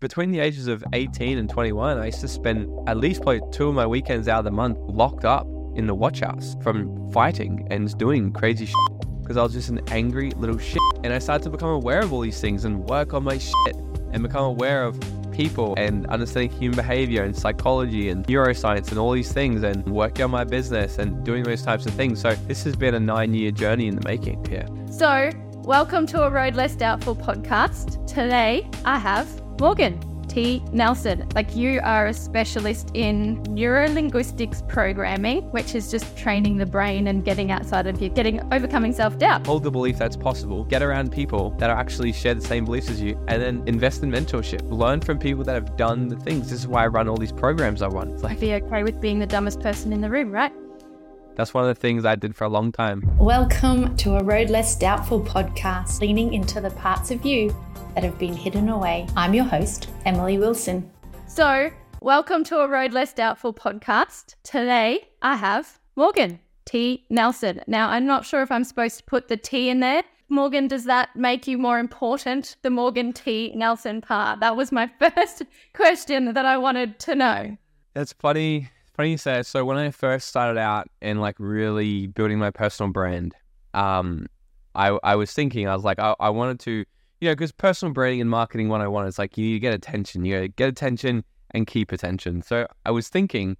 Between the ages of 18 and 21, I used to spend at least probably two of my weekends out of the month locked up in the watch house from fighting and doing crazy shit because I was just an angry little shit. And I started to become aware of all these things and work on my shit and become aware of people and understanding human behavior and psychology and neuroscience and all these things and working on my business and doing those types of things. So this has been a nine year journey in the making here. So, welcome to a Road Less Doubtful podcast. Today I have Morgan T. Nelson. Like you are a specialist in neurolinguistics programming, which is just training the brain and getting outside of you, getting overcoming self doubt. Hold the belief that's possible. Get around people that are actually share the same beliefs as you, and then invest in mentorship. Learn from people that have done the things. This is why I run all these programs I run. It's like Be okay with being the dumbest person in the room, right? that's one of the things I did for a long time. Welcome to a Road Less Doubtful podcast, leaning into the parts of you that have been hidden away. I'm your host, Emily Wilson. So, welcome to a Road Less Doubtful podcast. Today I have Morgan T. Nelson. Now, I'm not sure if I'm supposed to put the T in there. Morgan, does that make you more important, the Morgan T. Nelson part? That was my first question that I wanted to know. It's funny, funny you say. So when I first started out and like really building my personal brand, um, I I was thinking I was like I, I wanted to, you know, because personal branding and marketing 101 is like you need to get attention, you know, get attention and keep attention. So I was thinking,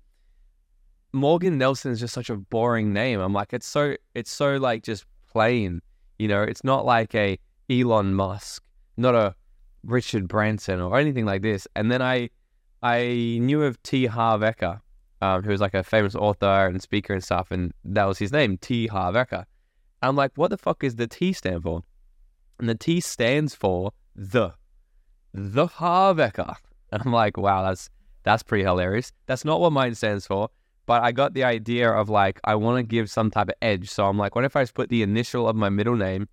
Morgan Nelson is just such a boring name. I'm like, it's so it's so like just plain, you know. It's not like a Elon Musk, not a Richard Branson or anything like this. And then I I knew of T. Harv Eker, um, who was like a famous author and speaker and stuff, and that was his name, T. Harv Eker. I'm like, what the fuck is the T stand for? And the T stands for the, the Harv Eker. And I'm like, wow, that's that's pretty hilarious. That's not what mine stands for, but I got the idea of like I want to give some type of edge. So I'm like, what if I just put the initial of my middle name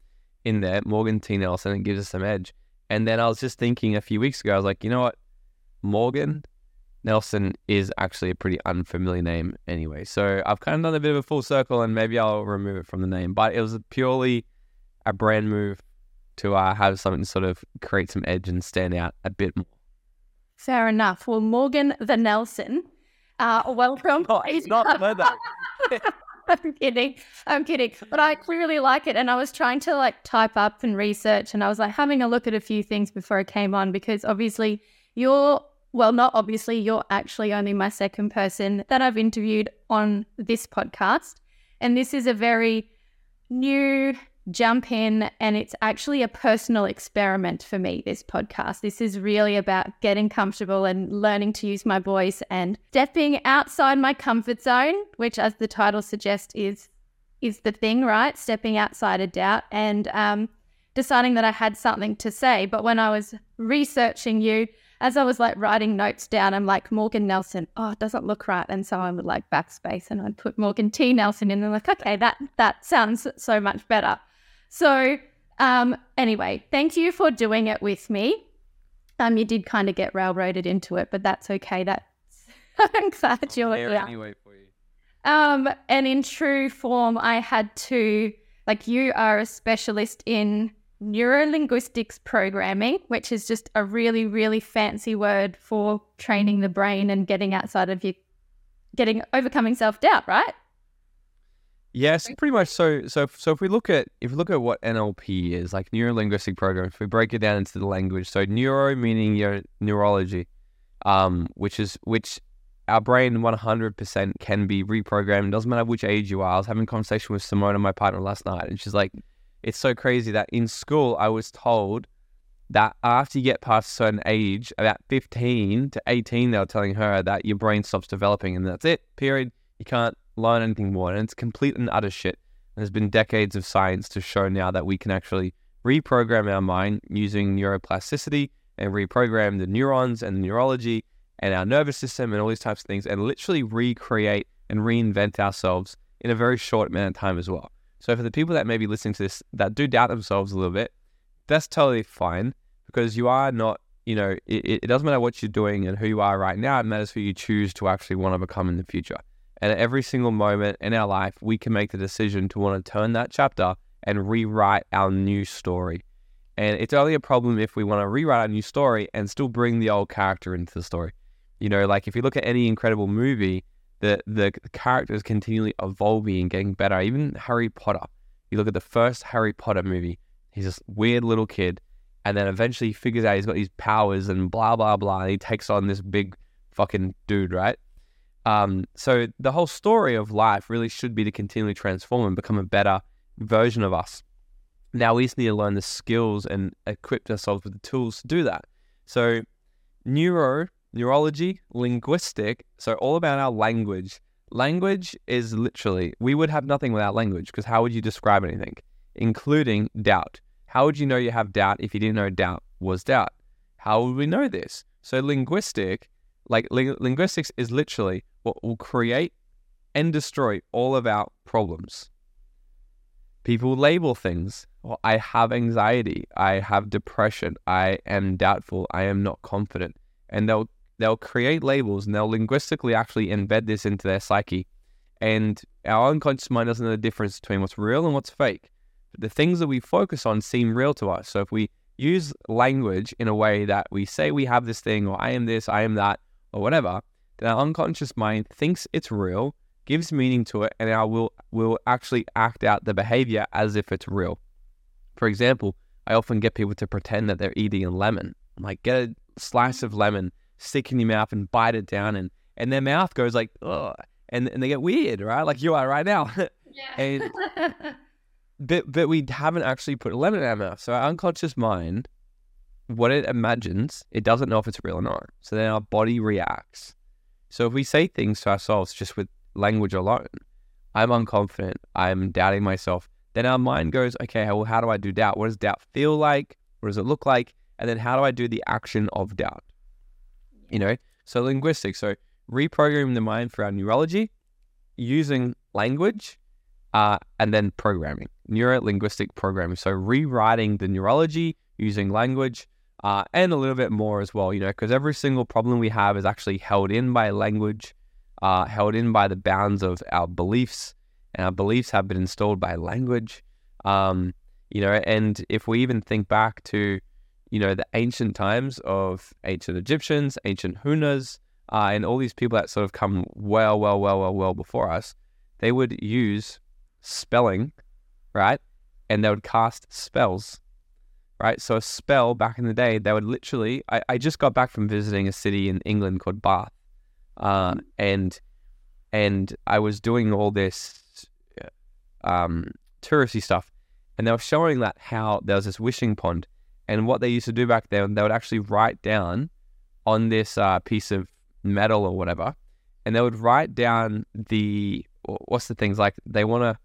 in there, Morgan T. Nelson, and it gives us some edge. And then I was just thinking a few weeks ago, I was like, you know what? Morgan Nelson is actually a pretty unfamiliar name anyway. So I've kind of done a bit of a full circle and maybe I'll remove it from the name. But it was purely a brand move to uh, have something to sort of create some edge and stand out a bit more. Fair enough. Well, Morgan the Nelson, uh, welcome. Oh, it's not further. I'm kidding. I'm kidding. But I really like it. And I was trying to like type up and research and I was like having a look at a few things before I came on because obviously you're, well, not obviously, you're actually only my second person that I've interviewed on this podcast. And this is a very new jump in and it's actually a personal experiment for me this podcast. This is really about getting comfortable and learning to use my voice and stepping outside my comfort zone which as the title suggests is is the thing right? Stepping outside a doubt and um, deciding that i had something to say. But when i was researching you as i was like writing notes down i'm like morgan nelson oh it doesn't look right. And so i would like backspace and i'd put morgan t. Nelson in and I'm like okay that that sounds so much better so, um, anyway, thank you for doing it with me. Um, you did kind of get railroaded into it, but that's okay. That's I'm glad you're There here. anyway for you. Um, and in true form, I had to like you are a specialist in neurolinguistics programming, which is just a really, really fancy word for training the brain and getting outside of you, getting overcoming self doubt, right? Yes, pretty much. So, so, so if we look at if we look at what NLP is, like neuro linguistic program, if we break it down into the language, so neuro meaning your neurology, um, which is which our brain one hundred percent can be reprogrammed. Doesn't matter which age you are. I was having a conversation with Simona, my partner, last night, and she's like, "It's so crazy that in school I was told that after you get past a certain age, about fifteen to eighteen, they were telling her that your brain stops developing, and that's it. Period. You can't learn anything more. And it's complete and utter shit. And there's been decades of science to show now that we can actually reprogram our mind using neuroplasticity and reprogram the neurons and the neurology and our nervous system and all these types of things and literally recreate and reinvent ourselves in a very short amount of time as well. So for the people that may be listening to this that do doubt themselves a little bit, that's totally fine because you are not, you know, it, it doesn't matter what you're doing and who you are right now. It matters who you choose to actually want to become in the future. And at every single moment in our life, we can make the decision to want to turn that chapter and rewrite our new story. And it's only a problem if we want to rewrite our new story and still bring the old character into the story. You know, like if you look at any incredible movie, the the character is continually evolving and getting better. Even Harry Potter. You look at the first Harry Potter movie, he's this weird little kid, and then eventually he figures out he's got these powers and blah blah blah, and he takes on this big fucking dude, right? Um, so the whole story of life really should be to continually transform and become a better version of us. Now we just need to learn the skills and equip ourselves with the tools to do that. So neuro, neurology, linguistic, so all about our language. Language is literally, we would have nothing without language because how would you describe anything, including doubt? How would you know you have doubt if you didn't know doubt was doubt? How would we know this? So linguistic like ling- linguistics is literally what will create and destroy all of our problems. People label things. Well, I have anxiety. I have depression. I am doubtful. I am not confident. And they'll they'll create labels and they'll linguistically actually embed this into their psyche. And our unconscious mind doesn't know the difference between what's real and what's fake. But the things that we focus on seem real to us. So if we use language in a way that we say we have this thing or I am this, I am that, or whatever, then our unconscious mind thinks it's real, gives meaning to it, and our will will actually act out the behavior as if it's real. For example, I often get people to pretend that they're eating a lemon. I'm like, get a slice of lemon, stick in your mouth, and bite it down, and and their mouth goes like, ugh, and and they get weird, right? Like you are right now. Yeah. and but but we haven't actually put a lemon in our mouth. So our unconscious mind what it imagines, it doesn't know if it's real or not. So then our body reacts. So if we say things to ourselves just with language alone, I'm unconfident, I'm doubting myself, then our mind goes, okay, well, how do I do doubt? What does doubt feel like? What does it look like? And then how do I do the action of doubt? You know, so linguistics. So reprogramming the mind for our neurology using language uh, and then programming, neuro linguistic programming. So rewriting the neurology using language uh, and a little bit more as well, you know, because every single problem we have is actually held in by language, uh, held in by the bounds of our beliefs, and our beliefs have been installed by language. Um, you know, and if we even think back to, you know, the ancient times of ancient Egyptians, ancient Hunas, uh, and all these people that sort of come well, well, well, well, well before us, they would use spelling, right? And they would cast spells right? So a spell back in the day, they would literally. I, I just got back from visiting a city in England called Bath, uh, mm-hmm. and and I was doing all this um, touristy stuff, and they were showing that how there was this wishing pond, and what they used to do back then, they would actually write down on this uh, piece of metal or whatever, and they would write down the what's the things like they want to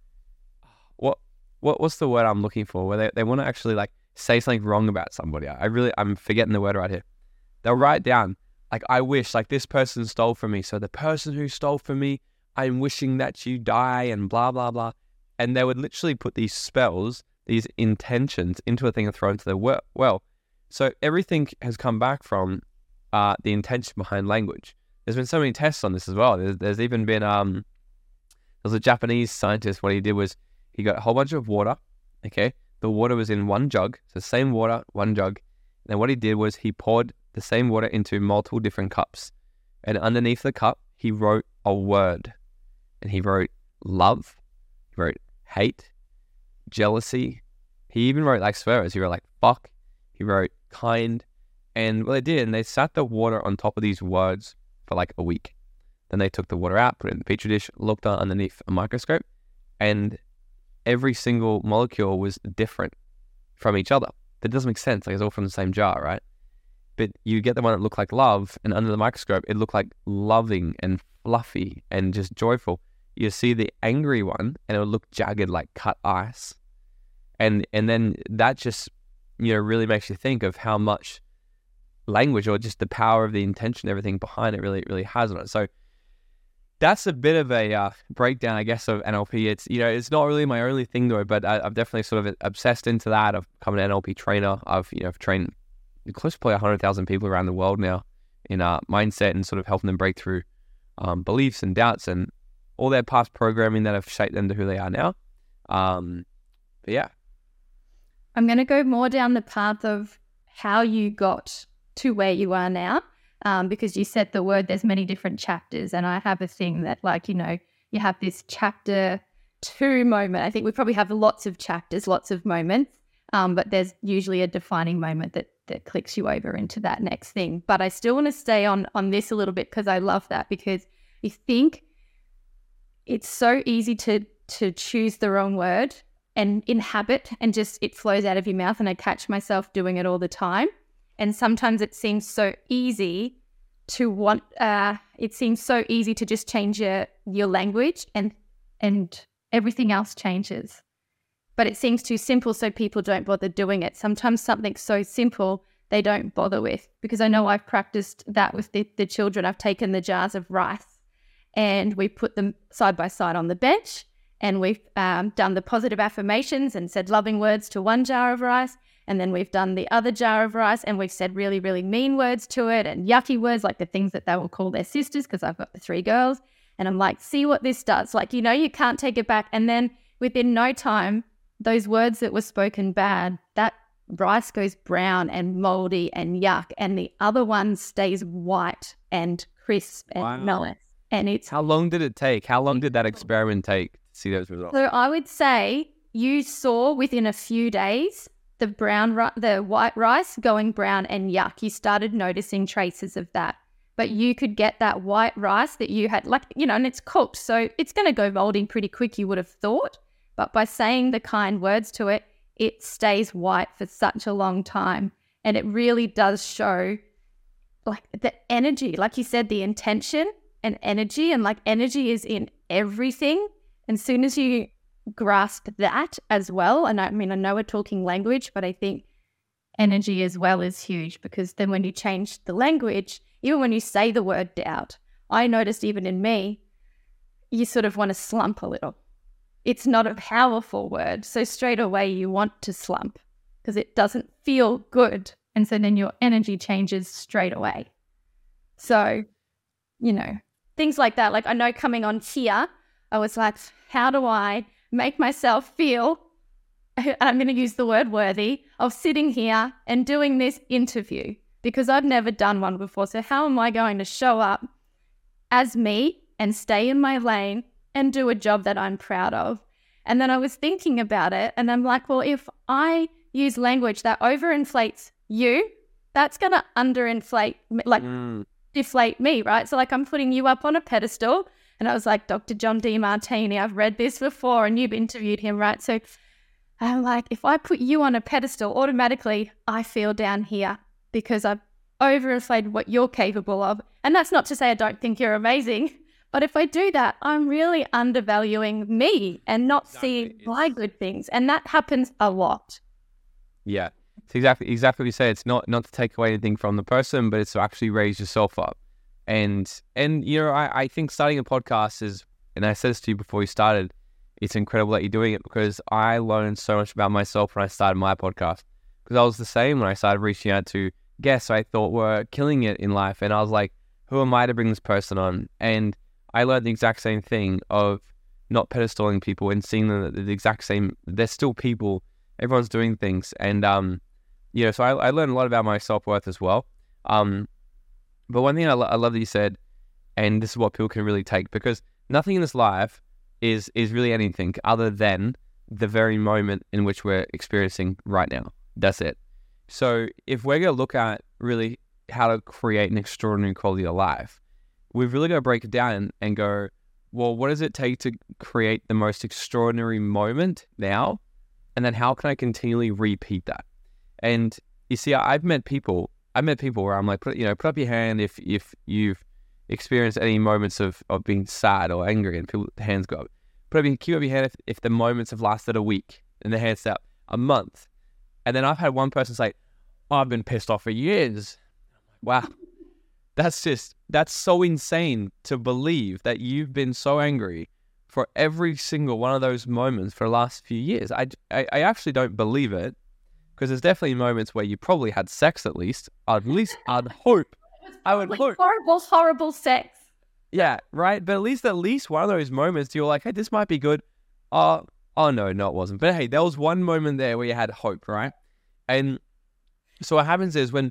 what what what's the word I'm looking for where they, they want to actually like say something wrong about somebody. I really, I'm forgetting the word right here. They'll write down, like, I wish, like, this person stole from me. So the person who stole from me, I'm wishing that you die and blah, blah, blah. And they would literally put these spells, these intentions into a thing and throw into the well. So everything has come back from uh, the intention behind language. There's been so many tests on this as well. There's, there's even been, um, there's a Japanese scientist. What he did was he got a whole bunch of water, okay, the water was in one jug, so same water, one jug. And what he did was he poured the same water into multiple different cups. And underneath the cup, he wrote a word. And he wrote love, he wrote hate, jealousy. He even wrote like swears. He wrote like fuck, he wrote kind. And well, they did, and they sat the water on top of these words for like a week. Then they took the water out, put it in the petri dish, looked underneath a microscope, and every single molecule was different from each other. That doesn't make sense. Like it's all from the same jar, right? But you get the one that looked like love, and under the microscope, it looked like loving and fluffy and just joyful. You see the angry one, and it would look jagged like cut ice. And and then that just you know really makes you think of how much language or just the power of the intention, everything behind it really really has on it. So that's a bit of a uh, breakdown, I guess, of NLP. It's you know, it's not really my only thing though, but I, have definitely sort of obsessed into that. I've become an NLP trainer. I've you know, I've trained close to probably hundred thousand people around the world now in uh, mindset and sort of helping them break through um, beliefs and doubts and all their past programming that have shaped them to who they are now. Um, but yeah. I'm going to go more down the path of how you got to where you are now. Um, because you said the word, there's many different chapters. And I have a thing that, like, you know, you have this chapter two moment. I think we probably have lots of chapters, lots of moments, um, but there's usually a defining moment that that clicks you over into that next thing. But I still want to stay on on this a little bit because I love that because you think it's so easy to to choose the wrong word and inhabit and just it flows out of your mouth and I catch myself doing it all the time. And sometimes it seems so easy to want uh it seems so easy to just change your your language and and everything else changes. But it seems too simple so people don't bother doing it. Sometimes something so simple they don't bother with because I know I've practiced that with the, the children. I've taken the jars of rice and we put them side by side on the bench and we've um, done the positive affirmations and said loving words to one jar of rice and then we've done the other jar of rice and we've said really really mean words to it and yucky words like the things that they will call their sisters because i've got the three girls and i'm like see what this does like you know you can't take it back and then within no time those words that were spoken bad that rice goes brown and moldy and yuck and the other one stays white and crisp and Wow. nice and it's How long did it take? How long did that experiment take to see those results? So I would say you saw within a few days the brown, ri- the white rice going brown and yuck. You started noticing traces of that, but you could get that white rice that you had, like you know, and it's cooked, so it's going to go molding pretty quick. You would have thought, but by saying the kind words to it, it stays white for such a long time, and it really does show, like the energy, like you said, the intention and energy, and like energy is in everything. And soon as you grasp that as well, and I mean, I know we're talking language, but I think energy as well is huge because then when you change the language, even when you say the word doubt, I noticed even in me, you sort of want to slump a little. It's not a powerful word. So straight away, you want to slump because it doesn't feel good. And so then your energy changes straight away. So, you know, things like that. Like I know coming on here, I was like, how do I make myself feel, I'm going to use the word worthy, of sitting here and doing this interview? Because I've never done one before. So, how am I going to show up as me and stay in my lane and do a job that I'm proud of? And then I was thinking about it, and I'm like, well, if I use language that overinflates you, that's going to underinflate, like Mm, deflate me, right? So like I'm putting you up on a pedestal. And I was like, Dr. John Demartini, I've read this before and you've interviewed him, right? So I'm like, if I put you on a pedestal, automatically I feel down here because I've overinflated what you're capable of. And that's not to say I don't think you're amazing. But if I do that, I'm really undervaluing me and not Exactly. seeing my good things. And that happens a lot. yeah, it's exactly exactly what you say. It's not not to take away anything from the person, but it's to actually raise yourself up. And and you know, I, I think starting a podcast is, and I said this to you before you started, it's incredible that you're doing it because I learned so much about myself when I started my podcast. Because I was the same when I started reaching out to guests I thought were killing it in life, and I was like, who am I to bring this person on? And I learned the exact same thing of not pedestaling people and seeing them the exact same. They're still people. Everyone's doing things, and um, you know, so I, I learned a lot about my self worth as well. Um, but one thing I, lo- I love that you said, and this is what people can really take because nothing in this life is is really anything other than the very moment in which we're experiencing right now. That's it. So if we're gonna look at really how to create an extraordinary quality of life, we've really got to break it down and go, well, what does it take to create the most extraordinary moment now? And then how can I continually repeat that? And you see, I've met people. I've met people where I'm like, put you know, put up your hand if if you've experienced any moments of, of being sad or angry, and people hands go up. Put up your keep up your hand if, if the moments have lasted a week, and the hands up a month. And then I've had one person say, oh, "I've been pissed off for years." Wow, that's just that's so insane to believe that you've been so angry for every single one of those moments for the last few years. I, I, I actually don't believe it because there's definitely moments where you probably had sex at least. At least I'd hope. I would Like hope. horrible, horrible sex. Yeah, right. But at least at least one of those moments you're like, hey, this might be good. Uh Oh no, no, it wasn't. But hey, there was one moment there where you had hope, right? And so what happens is when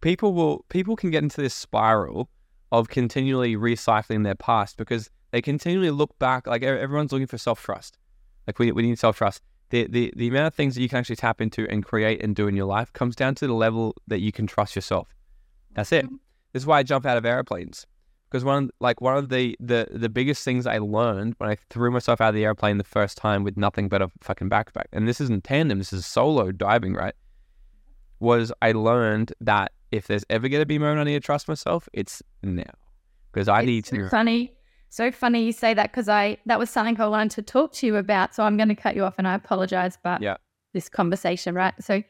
people will people can get into this spiral of continually recycling their past because they continually look back. Like everyone's looking for self trust. Like we, we need self trust. The, the the amount of things that you can actually tap into and create and do in your life comes down to the level that you can trust yourself. That's it. Mm-hmm. This is why I jump out of airplanes because one like one of the, the the biggest things I learned when I threw myself out of the airplane the first time with nothing but a fucking backpack, and this isn't tandem, this is solo diving, right? Was I learned that if there's ever going to be a moment I need to trust myself, it's now because I it's need to. Funny, so funny you say that because I that was something I wanted to talk to you about. So I'm going to cut you off, and I apologize, but Yeah. this conversation, right? So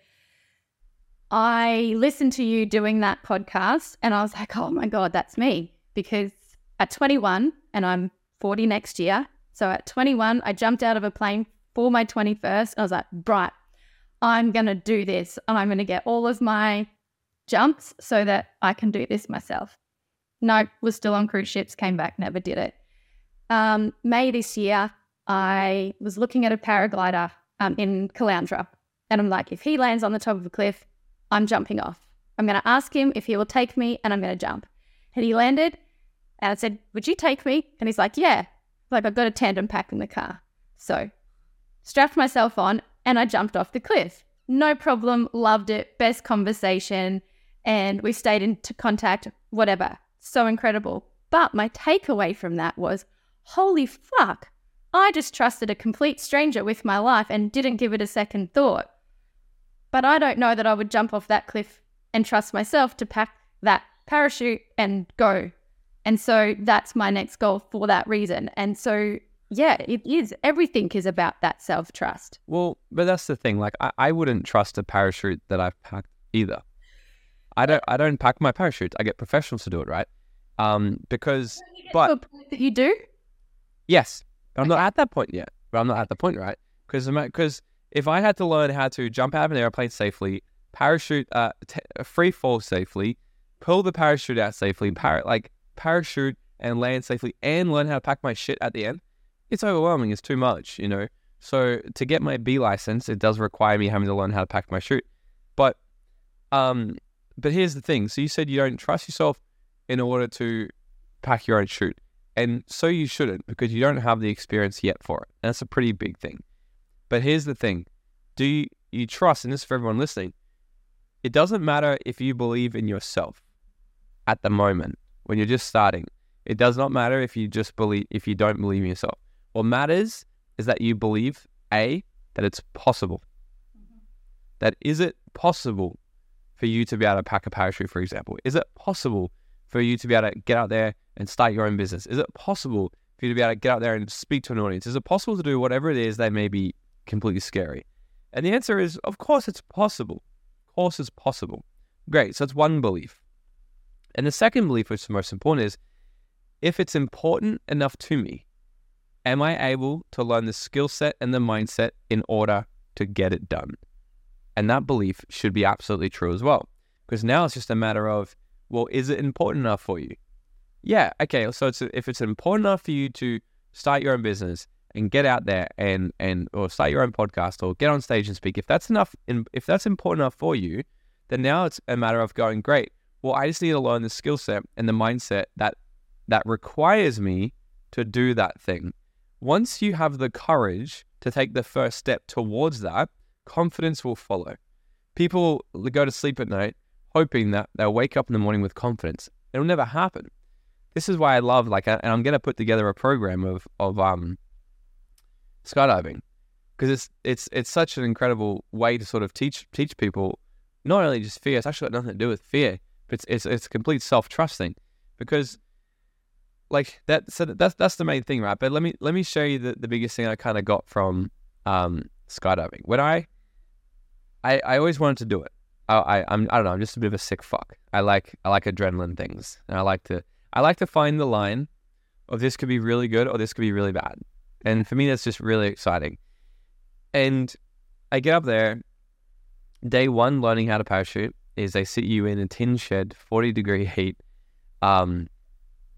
I listened to you doing that podcast, and I was like, oh my god, that's me. Because at 21, and I'm 40 next year, so at 21, I jumped out of a plane for my 21st. I was like, right, I'm going to do this, and I'm going to get all of my jumps so that I can do this myself. No, was still on cruise ships, came back, never did it. Um, May this year, I was looking at a paraglider um, in Caloundra, and I'm like, if he lands on the top of a cliff, I'm jumping off. I'm going to ask him if he will take me, and I'm going to jump. And he landed, and I said, Would you take me? And he's like, Yeah. Like, I've got a tandem pack in the car. So, strapped myself on, and I jumped off the cliff. No problem, loved it, best conversation, and we stayed into contact, whatever. So incredible. But my takeaway from that was, Holy fuck, I just trusted a complete stranger with my life and didn't give it a second thought. But I don't know that I would jump off that cliff and trust myself to pack that parachute and go. And so that's my next goal for that reason. And so, yeah, it is. Everything is about that self trust. Well, but that's the thing. Like, I, I wouldn't trust a parachute that I've packed either. I don't. I don't pack my parachutes. I get professionals to do it, right? Um, because, but that you do. yes, I'm not at that point yet. But I'm not at the point, right? Because because if I had to learn how to jump out of an airplane safely, parachute, uh, t- free fall safely, pull the parachute out safely, par- like parachute and land safely, and learn how to pack my shit at the end, it's overwhelming. It's too much, you know. So to get my B license, it does require me having to learn how to pack my chute. But, um, but here's the thing. So you said you don't trust yourself in order to pack your own chute, and so you shouldn't because you don't have the experience yet for it. And that's a pretty big thing. But here's the thing: Do you, you trust? And this is for everyone listening. It doesn't matter if you believe in yourself at the moment when you're just starting. It does not matter if you just believe if you don't believe in yourself. What matters is that you believe a that it's possible. Mm-hmm. That is it possible for you to be able to pack a parachute, for example? Is it possible for you to be able to get out there and start your own business? Is it possible for you to be able to get out there and speak to an audience? Is it possible to do whatever it is that may be completely scary? And the answer is, of course, it's possible. Of course, it's possible. Great. So that's one belief. And the second belief, which is most important, is if it's important enough to me, am I able to learn the skill set and the mindset in order to get it done? And that belief should be absolutely true as well. Because now it's just a matter of, well, is it important enough for you? Yeah, okay. So it's if it's important enough for you to start your own business and get out there and and or start your own podcast or get on stage and speak, if that's enough, if that's important enough for you, then now it's a matter of going, great. Well, I just need to learn the skill set and the mindset that that requires me to do that thing. Once you have the courage to take the first step towards that, confidence will follow. People go to sleep at night hoping that they'll wake up in the morning with confidence. It'll never happen. This is why I love like, and I'm going to put together a program of of um skydiving because it's it's it's such an incredible way to sort of teach teach people not only just fear. It's actually got nothing to do with fear, but it's it's, it's a complete self trust thing because like that so that's that's the main thing right but let me let me show you the, the biggest thing i kind of got from um skydiving when I, I i always wanted to do it I, I i'm i don't know i'm just a bit of a sick fuck. I like i like adrenaline things and i like to i like to find the line of this could be really good or this could be really bad. And for me that's just really exciting. And i get up there day one learning how to parachute is they sit you in a tin shed 40 degree heat um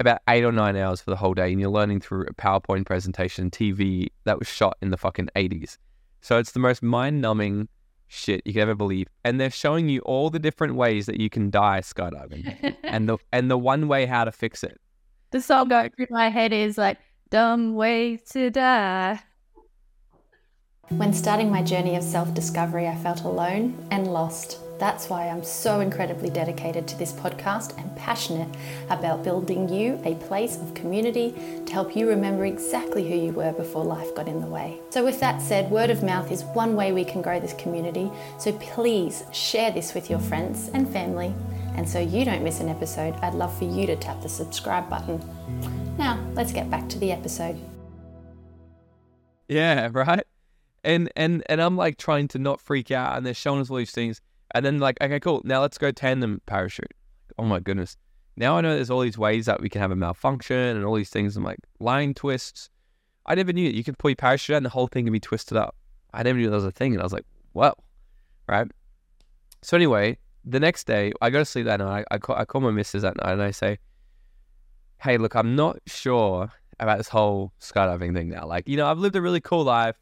about eight or nine hours for the whole day and you're learning through a PowerPoint presentation, TV that was shot in the fucking 80s. So it's the most mind numbing shit you could ever believe. And they're showing you all the different ways that you can die skydiving and the and the one way how to fix it. The song going through my head is like, dumb way to die. When starting my journey of self discovery, I felt alone and lost. That's why I'm so incredibly dedicated to this podcast and passionate about building you a place of community to help you remember exactly who you were before life got in the way. So, with that said, word of mouth is one way we can grow this community. So, please share this with your friends and family. And so you don't miss an episode, I'd love for you to tap the subscribe button. Now, let's get back to the episode. Yeah, right. And and and I'm like trying to not freak out, and they're showing us all these things, and then like, okay, cool. Now let's go tandem parachute. Oh my goodness. Now I know there's all these ways that we can have a malfunction and all these things. I'm like line twists. I never knew you could pull your parachute out and the whole thing can be twisted up. I never knew that was a thing, and I was like, whoa, right. So anyway, the next day I go to sleep that night. I call, I call my missus that night and I say, hey, look, I'm not sure about this whole skydiving thing now. Like, you know, I've lived a really cool life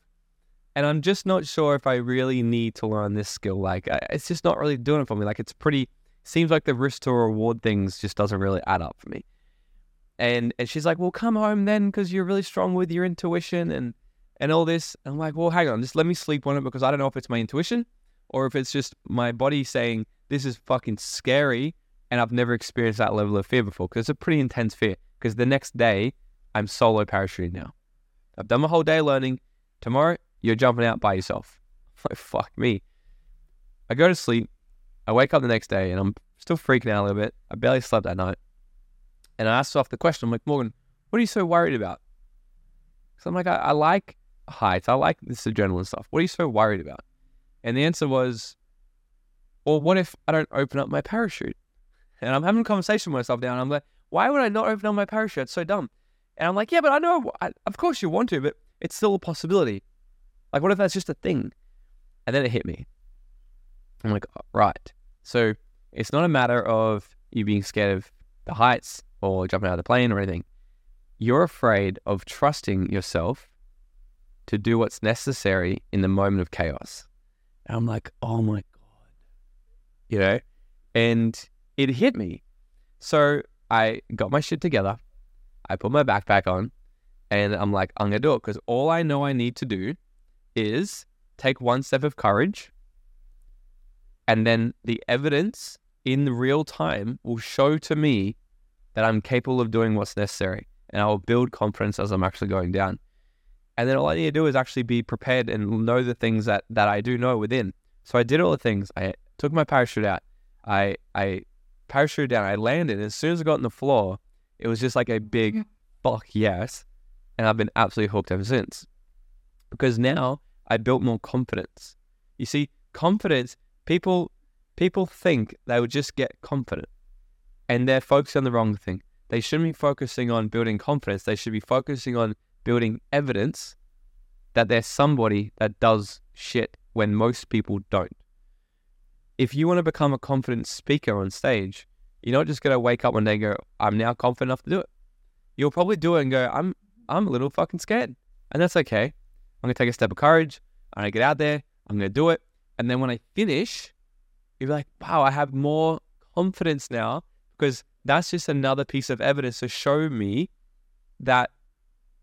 and I'm just not sure if I really need to learn this skill. Like, it's just not really doing it for me. Like, it's pretty, seems like the risk to reward things just doesn't really add up for me. And, and she's like, well, come home then because you're really strong with your intuition and, and all this. And I'm like, well, hang on, just let me sleep on it because I don't know if it's my intuition or if it's just my body saying, this is fucking scary and I've never experienced that level of fear before because it's a pretty intense fear. Because the next day, I'm solo parachuting now. I've done my whole day learning. Tomorrow, you're jumping out by yourself. Like, fuck me. I go to sleep. I wake up the next day and I'm still freaking out a little bit. I barely slept that night. And I asked off the question, I'm like, Morgan, what are you so worried about? So I'm like, I, I like heights. I like this adrenaline stuff. What are you so worried about? And the answer was, well, what if I don't open up my parachute? And I'm having a conversation with myself now, and I'm like, why would I not open up my parachute? It's so dumb. And I'm like, yeah, but I know, I, of course you want to, but it's still a possibility. Like, what if that's just a thing? And then it hit me. I'm like, oh, right. So it's not a matter of you being scared of the heights or jumping out of the plane or anything. You're afraid of trusting yourself to do what's necessary in the moment of chaos. And I'm like, oh my God. you know, and it hit me. So I got my shit together. I put my backpack on and I'm like, I'm going to do it because all I know I need to do is take one step of courage. And then the evidence in real time will show to me that I'm capable of doing what's necessary. And I will build confidence as I'm actually going down. And then all I need to do is actually be prepared and know the things that, that I do know within. So I did all the things. I took my parachute out. I I parachuted down. I landed. And as soon as I got on the floor, it was just like a big fuck yes. And I've been absolutely hooked ever since. Because now I built more confidence. You see, confidence, people people think they would just get confident. And they're focused on the wrong thing. They shouldn't be focusing on building confidence. They should be focusing on building evidence that there's somebody that does shit when most people don't if you want to become a confident speaker on stage, you're not just going to wake up one day and go, I'm now confident enough to do it. You'll probably do it and go, I'm, I'm a little fucking scared. And that's okay. I'm to take a step of courage. I'm to get out there. I'm to do it. And then when I finish, you're like, wow, I have more confidence now because that's just another piece of evidence to show me that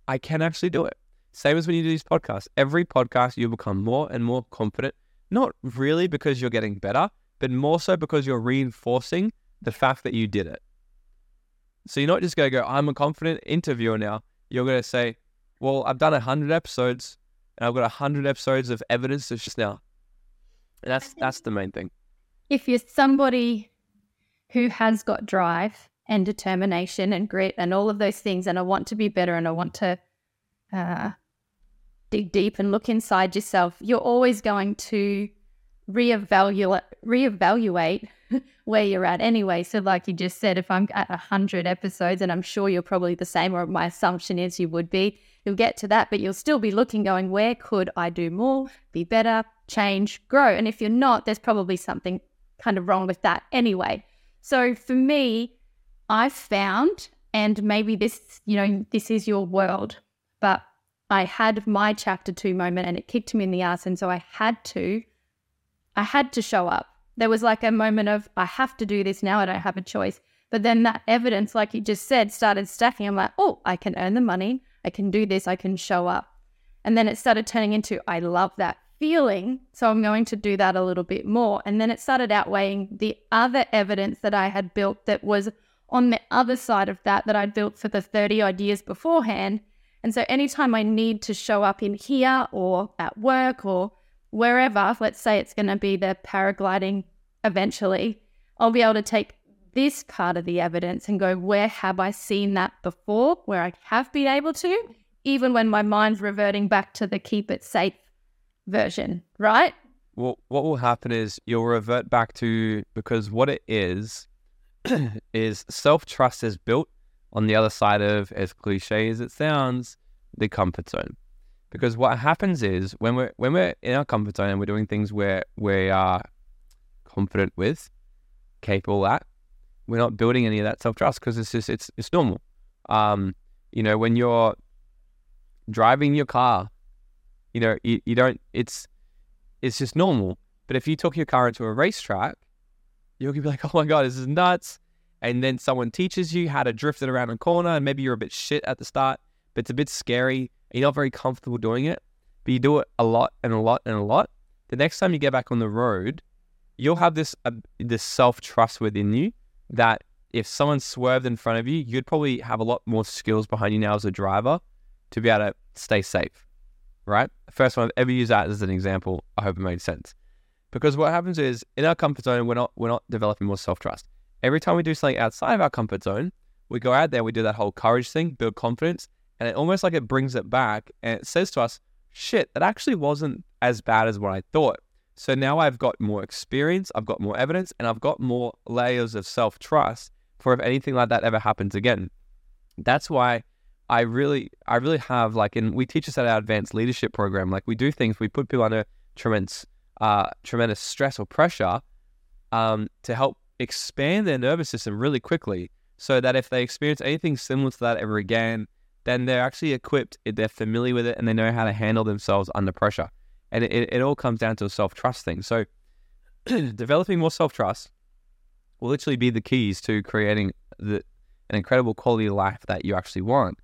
I can actually do it. Same as when you do these podcasts. Every podcast, you become more and more confident not really because you're getting better, but more so because you're reinforcing the fact that you did it. So you're not just going to go, I'm a confident interviewer now. You're going to say, well, I've done 100 episodes and I've got 100 episodes of evidence just now. And that's, that's the main thing. If you're somebody who has got drive and determination and grit and all of those things, and I want to be better and I want to uh, dig deep and look inside yourself, you're always going to reevaluate reevaluate where you're at anyway. So like you just said, if I'm at hundred episodes, and I'm sure you're probably the same, or my assumption is you would be, you'll get to that, but you'll still be looking, going, where could I do more, be better, change, grow? And if you're not, there's probably something kind of wrong with that anyway. So for me, I've found and maybe this, you know, this is your world, but I had my chapter two moment and it kicked me in the ass. And so I had to, I had to show up. There was like a moment of, I have to do this now. I don't have a choice. But then that evidence, like you just said, started stacking. I'm like, oh, I can earn the money. I can do this. I can show up. And then it started turning into, I love that feeling. So I'm going to do that a little bit more. And then it started outweighing the other evidence that I had built that was on the other side of that, that I'd built for the 30 odd years beforehand. And so anytime I need to show up in here or at work or wherever, let's say it's going to be the paragliding eventually, I'll be able to take this part of the evidence and go, where have I seen that before, where I have been able to, even when my mind's reverting back to the keep it safe version, right? Well, what will happen is you'll revert back to because what it is is self trust is built on the other side of, as cliche as it sounds, the comfort zone. Because what happens is when we're when we're in our comfort zone and we're doing things where we are confident with, capable at, we're not building any of that self trust because it's just it's it's normal. Um, you know, when you're driving your car, you know, you, you don't it's it's just normal. But if you took your car into a racetrack, you'll be like, oh my god, this is nuts. And then someone teaches you how to drift it around a corner, and maybe you're a bit shit at the start, but it's a bit scary. And you're not very comfortable doing it, but you do it a lot and a lot and a lot. The next time you get back on the road, you'll have this uh, this self trust within you that if someone swerved in front of you, you'd probably have a lot more skills behind you now as a driver to be able to stay safe. Right? First one I've ever used that as an example. I hope it made sense. Because what happens is in our comfort zone, we're not we're not developing more self trust. Every time we do something outside of our comfort zone, we go out there, we do that whole courage thing, build confidence, and it almost like it brings it back and it says to us, shit, that actually wasn't as bad as what I thought. So now I've got more experience, I've got more evidence, and I've got more layers of self trust for if anything like that ever happens again. That's why I really, I really have like, and we teach us at our advanced leadership program, like we do things, we put people under tremendous, uh, tremendous stress or pressure um, to help expand their nervous system really quickly so that if they experience anything similar to that ever again, then they're actually equipped, they're familiar with it, and they know how to handle themselves under pressure. And it, it all comes down to a self trust thing. So, developing more self trust will literally be the keys to creating the, an incredible quality of life that you actually want.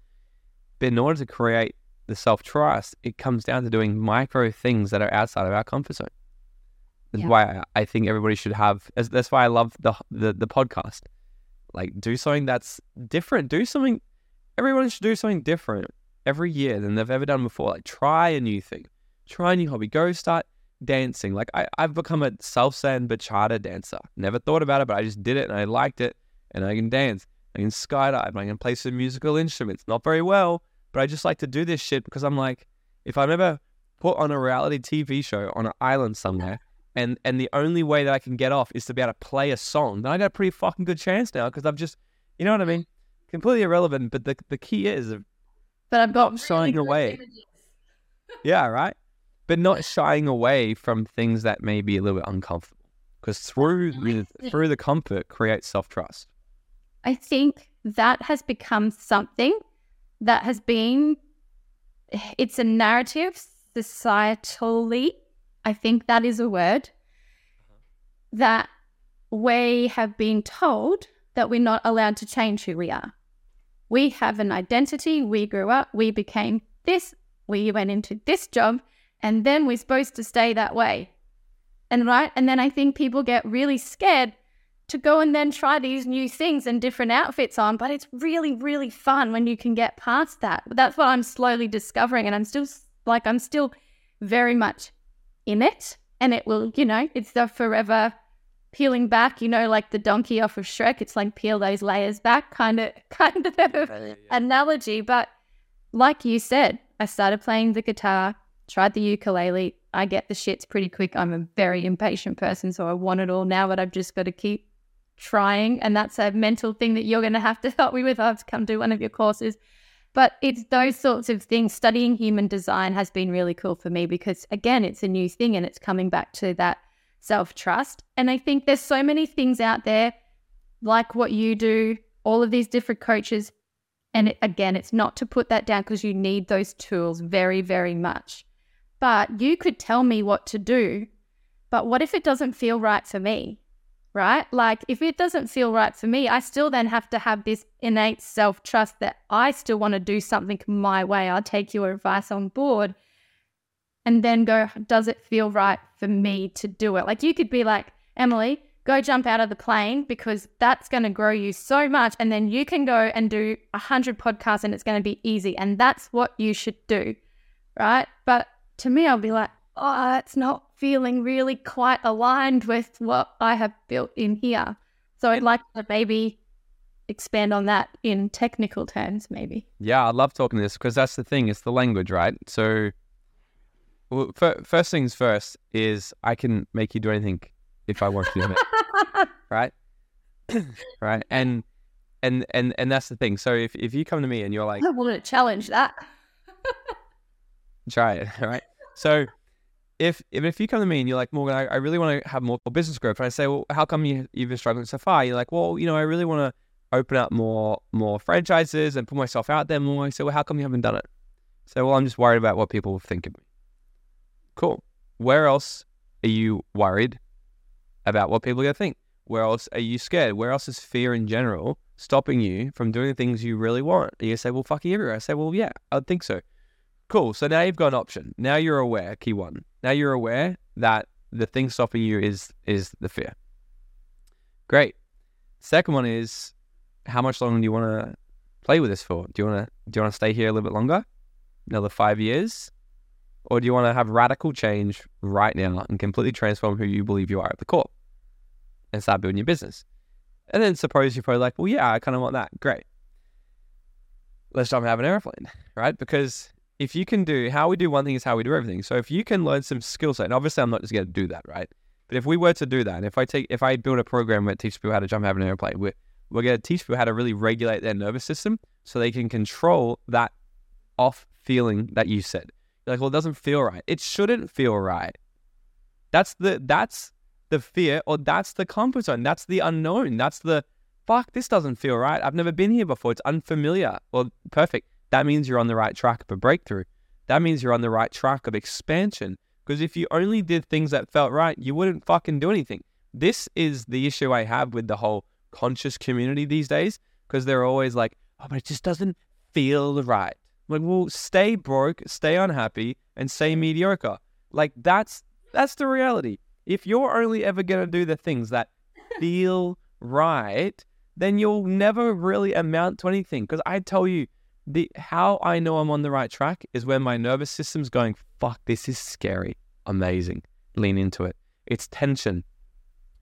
But in order to create the self trust, it comes down to doing micro things that are outside of our comfort zone. That's yeah. why I think everybody should have. That's why I love the, the the podcast. Like, do something that's different. Do something. Everyone should do something different every year than they've ever done before. Like, try a new thing. Try a new hobby. Go start dancing. Like, I, I've become a salsa and bachata dancer. Never thought about it, but I just did it and I liked it. And I can dance. I can skydive. I can play some musical instruments. Not very well, but I just like to do this shit because I'm like, if I'm ever put on a reality TV show on an island somewhere and and the only way that I can get off is to be able to play a song, then I got a pretty fucking good chance now because I've just, you know what I mean? Completely irrelevant, but the the key is, but I've got shying away. yeah, right. But not shying away from things that may be a little bit uncomfortable, because through the, through the comfort creates self trust. I think that has become something that has been. It's a narrative societally I think that is a word that we have been told that we're not allowed to change who we are. We have an identity, we grew up, we became this, we went into this job, and then we're supposed to stay that way. And right, and then I think people get really scared to go and then try these new things and different outfits on, but it's really, really fun when you can get past that. That's what I'm slowly discovering, and I'm still like, I'm still very much in it and it will, you know, it's the forever peeling back, you know, like the donkey off of Shrek. It's like peel those layers back kind of kind of yeah. analogy. But like you said, I started playing the guitar, tried the ukulele. I get the shits pretty quick. I'm a very impatient person, so I want it all now, but I've just got to keep trying. And that's a mental thing that you're going to have to help me with. I have to come do one of your courses. But it's those sorts of things. Studying human design has been really cool for me because, again, it's a new thing and it's coming back to that self trust. And I think there's so many things out there, like what you do, all of these different coaches, And again, it's not to put that down because you need those tools very, very much. But you could tell me what to do. But what if it doesn't feel right for me? Right? Like, if it doesn't feel right for me, I still then have to have this innate self trust that I still want to do something my way. I'll take your advice on board and then go, does it feel right for me to do it? Like, you could be like, Emily, go jump out of the plane because that's going to grow you so much. And then you can go and do a hundred podcasts and it's going to be easy. And that's what you should do. Right. But to me, I'll be like, oh, it's not feeling really quite aligned with what I have built in here. So I'd like to maybe expand on that in technical terms, maybe. Yeah, I love talking this because that's the thing. It's the language, right? So, well, f- first things first is I can make you do anything if I want to do it, right? right, and and and and that's the thing. So if if you come to me and you're like, I want to challenge that. try it, right? So if if, you come to me and you're like, Morgan, I, I really want to have more business growth, and I say, well, how come you, you've been struggling so far? You're like, well, you know, I really want to open up more more franchises and put myself out there more. I say, well, how come you haven't done it? So, well, I'm just worried about what people think of me. Cool. Where else are you worried about what people are going to think? Where else are you scared? Where else is fear in general stopping you from doing the things you really want? And you say, well, fuck you everywhere. I say, well, yeah, I'd think so. Cool. So now you've got an option. Now you're aware. Key one. Now you're aware that the thing stopping you is is the fear. Great. Second one is how much longer do you want to play with this for? Do you want to do you want to stay here a little bit longer? Another five years? Or do you want to have radical change right now and completely transform who you believe you are at the core and start building your business? And then suppose you're probably like, well, yeah, I kind of want that. Great. Let's jump and have an airplane, right? Because if you can do how we do one thing is how we do everything. So if you can learn some skill set, and obviously I'm not just going to do that, right? But if we were to do that, and if I take, if I build a program that teaches people how to jump and have an airplane, we're, we're going to teach people how to really regulate their nervous system so they can control that off feeling that you said. You're like, well, it doesn't feel right. It shouldn't feel right. That's the that's the fear, or that's the comfort zone. That's the unknown. That's the fuck. This doesn't feel right. I've never been here before. It's unfamiliar. Well, perfect. That means you're on the right track of a breakthrough. That means you're on the right track of expansion. Because if you only did things that felt right, you wouldn't fucking do anything. This is the issue I have with the whole conscious community these days. Because they're always like, oh, but it just doesn't feel right. Like, well, stay broke, stay unhappy, and stay mediocre. Like that's that's the reality. If you're only ever gonna do the things that feel right, then you'll never really amount to anything. Because I tell you, the how I know I'm on the right track is when my nervous system's going, fuck, this is scary. Amazing. Lean into it. It's tension.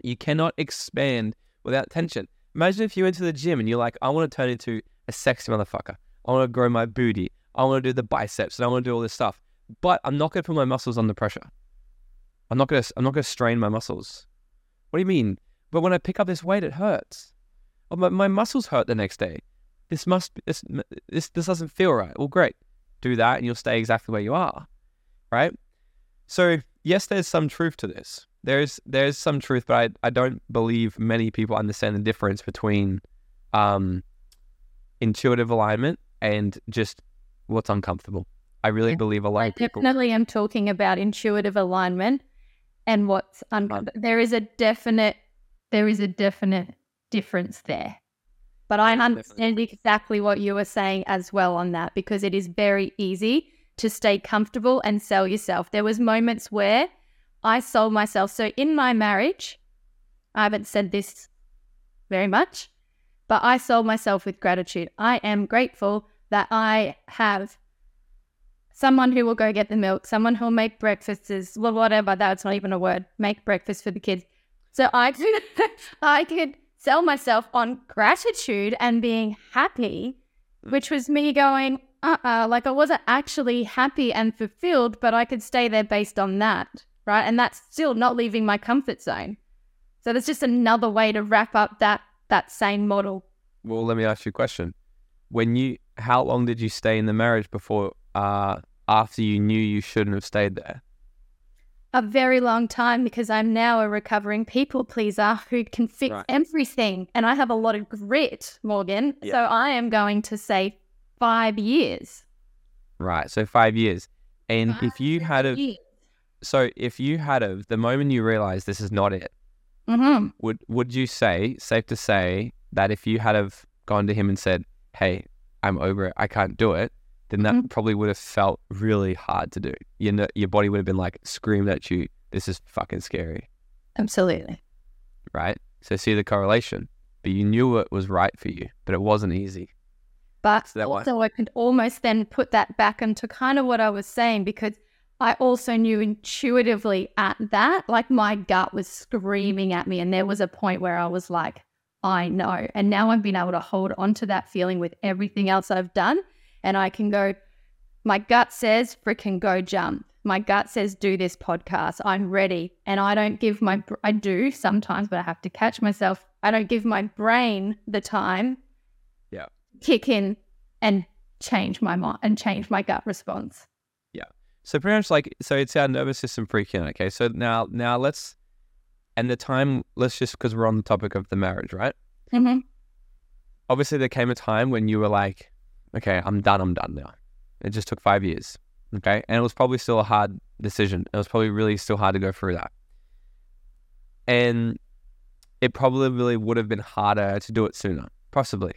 You cannot expand without tension. Imagine if you went to the gym and you're like, I want to turn into a sexy motherfucker. I want to grow my booty. I want to do the biceps and I want to do all this stuff. But I'm not going to put my muscles under pressure. I'm not going to. I'm not going to strain my muscles. What do you mean? But when I pick up this weight, it hurts. Oh, my, my muscles hurt the next day. This must. This, this. This doesn't feel right. Well, great. Do that, and you'll stay exactly where you are. Right. So yes, there's some truth to this. There's there's some truth, but I I don't believe many people understand the difference between um, intuitive alignment and just what's uncomfortable. I really believe a lot I of people. definitely am talking about intuitive alignment and what's uncomfortable. There is a definite, there is a definite difference there. But I understand exactly what you were saying as well on that because it is very easy to stay comfortable and sell yourself. There was moments where I sold myself. So in my marriage, I haven't said this very much, but I sold myself with gratitude. I am grateful that I have someone who will go get the milk, someone who'll make breakfasts, well, whatever, that's not even a word, make breakfast for the kids. So I could, I could sell myself on gratitude and being happy, which was me going, uh-uh, like I wasn't actually happy and fulfilled, but I could stay there based on that, right? And that's still not leaving my comfort zone. So there's just another way to wrap up that that same model. Well, let me ask you a question. When you, how long did you stay in the marriage before, uh, after you knew you shouldn't have stayed there? A very long time because I'm now a recovering people pleaser who can fix Right. everything. And I have a lot of grit, Morgan. Yeah. So I am going to say five years. Right. So five years. And if you had a so if you had of the moment you realize this is not it, Mhm. would would you say safe to say that if you had have gone to him and said, "Hey, I'm over it. I can't do it," then that Mhm. probably would have felt really hard to do. You know, your body would have been like screamed at you. This is fucking scary, Absolutely. right? So see the correlation. But you knew it was right for you, but it wasn't easy. But So also, I could almost then put that back into kind of what I was saying because I also knew intuitively at that, like my gut was screaming at me. And there was a point where I was like, I know. And now I've been able to hold on to that feeling with everything else I've done. And I can go, my gut says, freaking go jump. My gut says, do this podcast. I'm ready. And I don't give my, I do sometimes, but I have to catch myself. I don't give my brain the time Yeah. kick in and change my mind and change my gut response. Yeah. So pretty much like so it's our nervous system freaking out. Okay, so now now let's and the time let's just because we're on the topic of the marriage, right? Mm-hmm. Obviously, there came a time when you were like, "Okay, I'm done. I'm done now." It just took five years. Okay, and it was probably still a hard decision. It was probably really still hard to go through that, and it probably really would have been harder to do it sooner, possibly.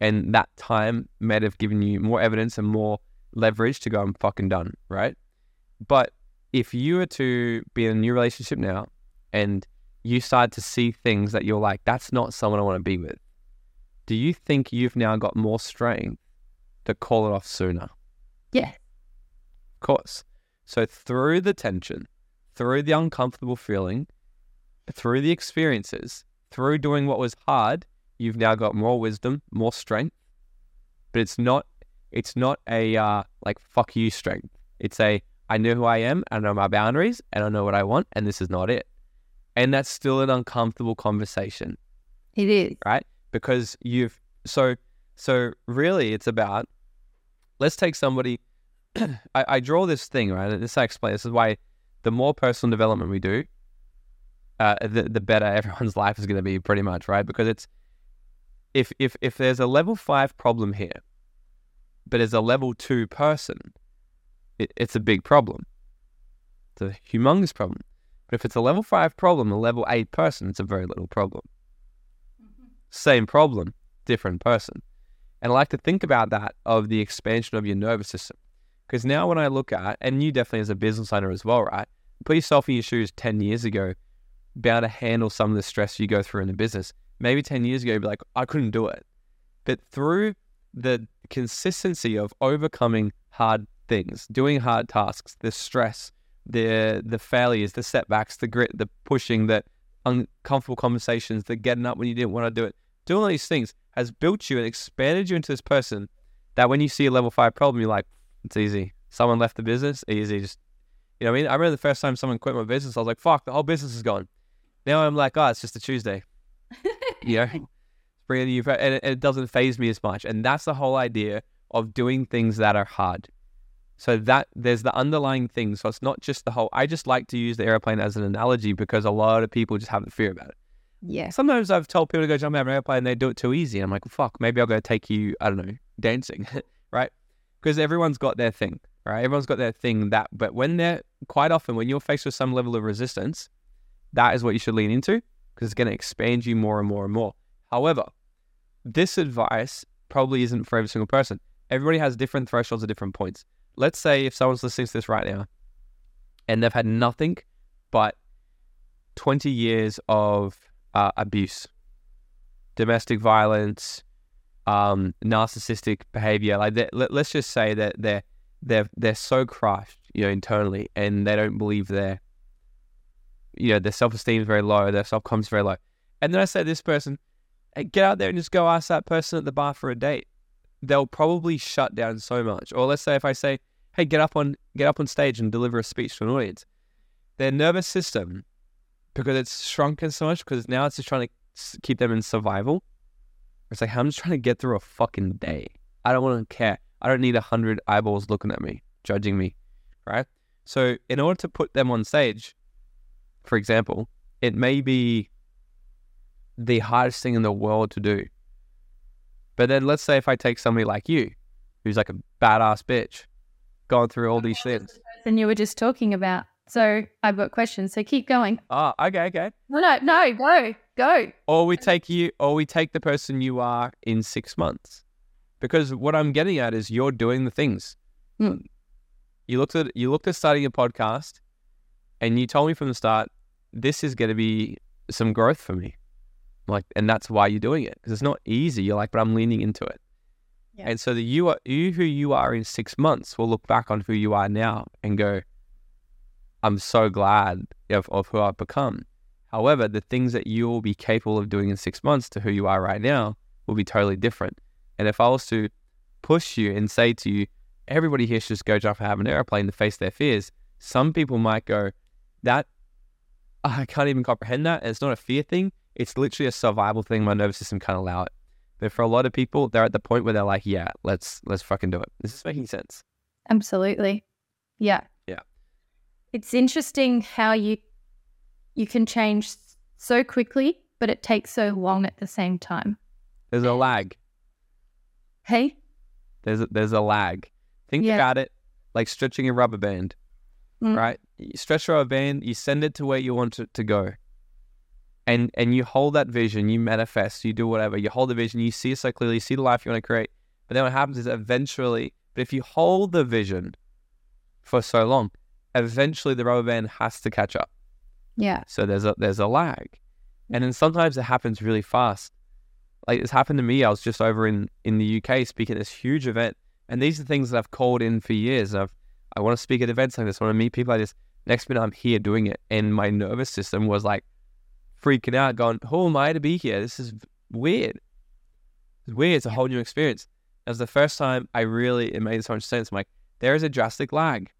And that time might have given you more evidence and more leverage to go, I'm fucking done, right? But if you were to be in a new relationship now and you start to see things that you're like, that's not someone I want to be with, do you think you've now got more strength to call it off sooner? Yeah. Of course. So through the tension, through the uncomfortable feeling, through the experiences, through doing what was hard, you've now got more wisdom, more strength. But it's not it's not a uh, like fuck you strength. It's a I know who I am, I know my boundaries, and I know what I want, and this is not it. And that's still an uncomfortable conversation It is. right? Because you've so so really it's about let's take somebody I, I draw this thing, right? This I explain. This is why the more personal development we do, uh, the the better everyone's life is going to be, pretty much, right? Because it's if if if there's a level five problem here, but as a level two person, it, it's a big problem. It's a humongous problem. But if it's a level five problem, a level eight person, it's a very little problem same problem, different person. And I like to think about that of the expansion of your nervous system. Because now when I look at, and you definitely as a business owner as well, right? Put yourself in your shoes 10 years ago, be able to handle some of the stress you go through in the business. Maybe 10 years ago, be like, I couldn't do it. But through the consistency of overcoming hard things, doing hard tasks, the stress, the the failures, the setbacks, the grit, the pushing, the uncomfortable conversations, the getting up when you didn't want to do it, doing all these things has built you and expanded you into this person that when you see a level five problem, you're like, it's easy. Someone left the business, easy. Just you know, what I mean, I remember the first time someone quit my business, I was like, fuck, the whole business is gone. Now I'm like, oh, it's just a Tuesday. you know, bring a new, and it, and it doesn't phase me as much. And that's the whole idea of doing things that are hard. So that there's the underlying thing. So it's not just the whole. I just like to use the airplane as an analogy because a lot of people just have the fear about it. Yeah. Sometimes I've told people to go jump out of an airplane and they do it too easy. And I'm like, fuck, maybe I'll go take you, I don't know, dancing, right? Because everyone's got their thing, right? Everyone's got their thing that, but when they're quite often, when you're faced with some level of resistance, that is what you should lean into because it's going to expand you more and more and more. However, this advice probably isn't for every single person. Everybody has different thresholds at different points. Let's say if someone's listening to this right now and they've had nothing but 20 years of uh, abuse, domestic violence, um, narcissistic behavior. Like, let, let's just say that they're they're they're so crushed, you know, internally, and they don't believe they're, you know, their self esteem is very low, their self confidence is very low. And then I say to this person, hey, get out there and just go ask that person at the bar for a date. They'll probably shut down so much. Or let's say if I say, hey, get up on get up on stage and deliver a speech to an audience, their nervous system because it's shrunken so much because now it's just trying to keep them in survival. It's like I'm just trying to get through a fucking day. I don't want to care. I don't need a hundred eyeballs looking at me, judging me, right? So, in order to put them on stage, for example, it may be the hardest thing in the world to do. But then let's say if I take somebody like you, who's like a badass bitch, going through all these things. And you were just talking about. So I've got questions. So keep going. Ah, okay, okay. No, no, no, go, go. Or we take you, or we take the person you are in six months. Because what I'm getting at is you're doing the things. Hmm. You looked at you looked at starting a podcast, and you told me from the start, this is going to be some growth for me. Like, and that's why you're doing it because it's not easy. You're like, but I'm leaning into it. Yeah. And so the you are you who you are in six months will look back on who you are now and go, I'm so glad of, of who I've become. However, the things that you will be capable of doing in six months to who you are right now will be totally different. And if I was to push you and say to you, everybody here should just go jump out of an airplane to face their fears, some people might go, that I can't even comprehend that. It's not a fear thing. It's literally a survival thing. My nervous system can't allow it. But for a lot of people, they're at the point where they're like, yeah, let's let's fucking do it. This is making sense. Absolutely. Yeah. It's interesting how you you can change so quickly, but it takes so long at the same time. There's a lag. Hey? There's a, there's a lag. Think Yeah. about it like stretching a rubber band, Mm. right? You stretch a rubber band, you send it to where you want it to go. And and you hold that vision, you manifest, you do whatever, you hold the vision, you see it so clearly, you see the life you want to create. But then what happens is eventually, but if you hold the vision for so long, eventually the rubber band has to catch up. Yeah. So there's a there's a lag, and then sometimes it happens really fast. Like it's happened to me. I was just over in in the UK speaking at this huge event, and these are things that I've called in for years. I've I want to speak at events like this. I want to meet people like this. Next minute I'm here doing it, and my nervous system was like freaking out, going, "Who am I to be here? This is weird. It's weird. It's a whole new experience." That was the first time I really it made so much sense. I'm like, there is a drastic lag.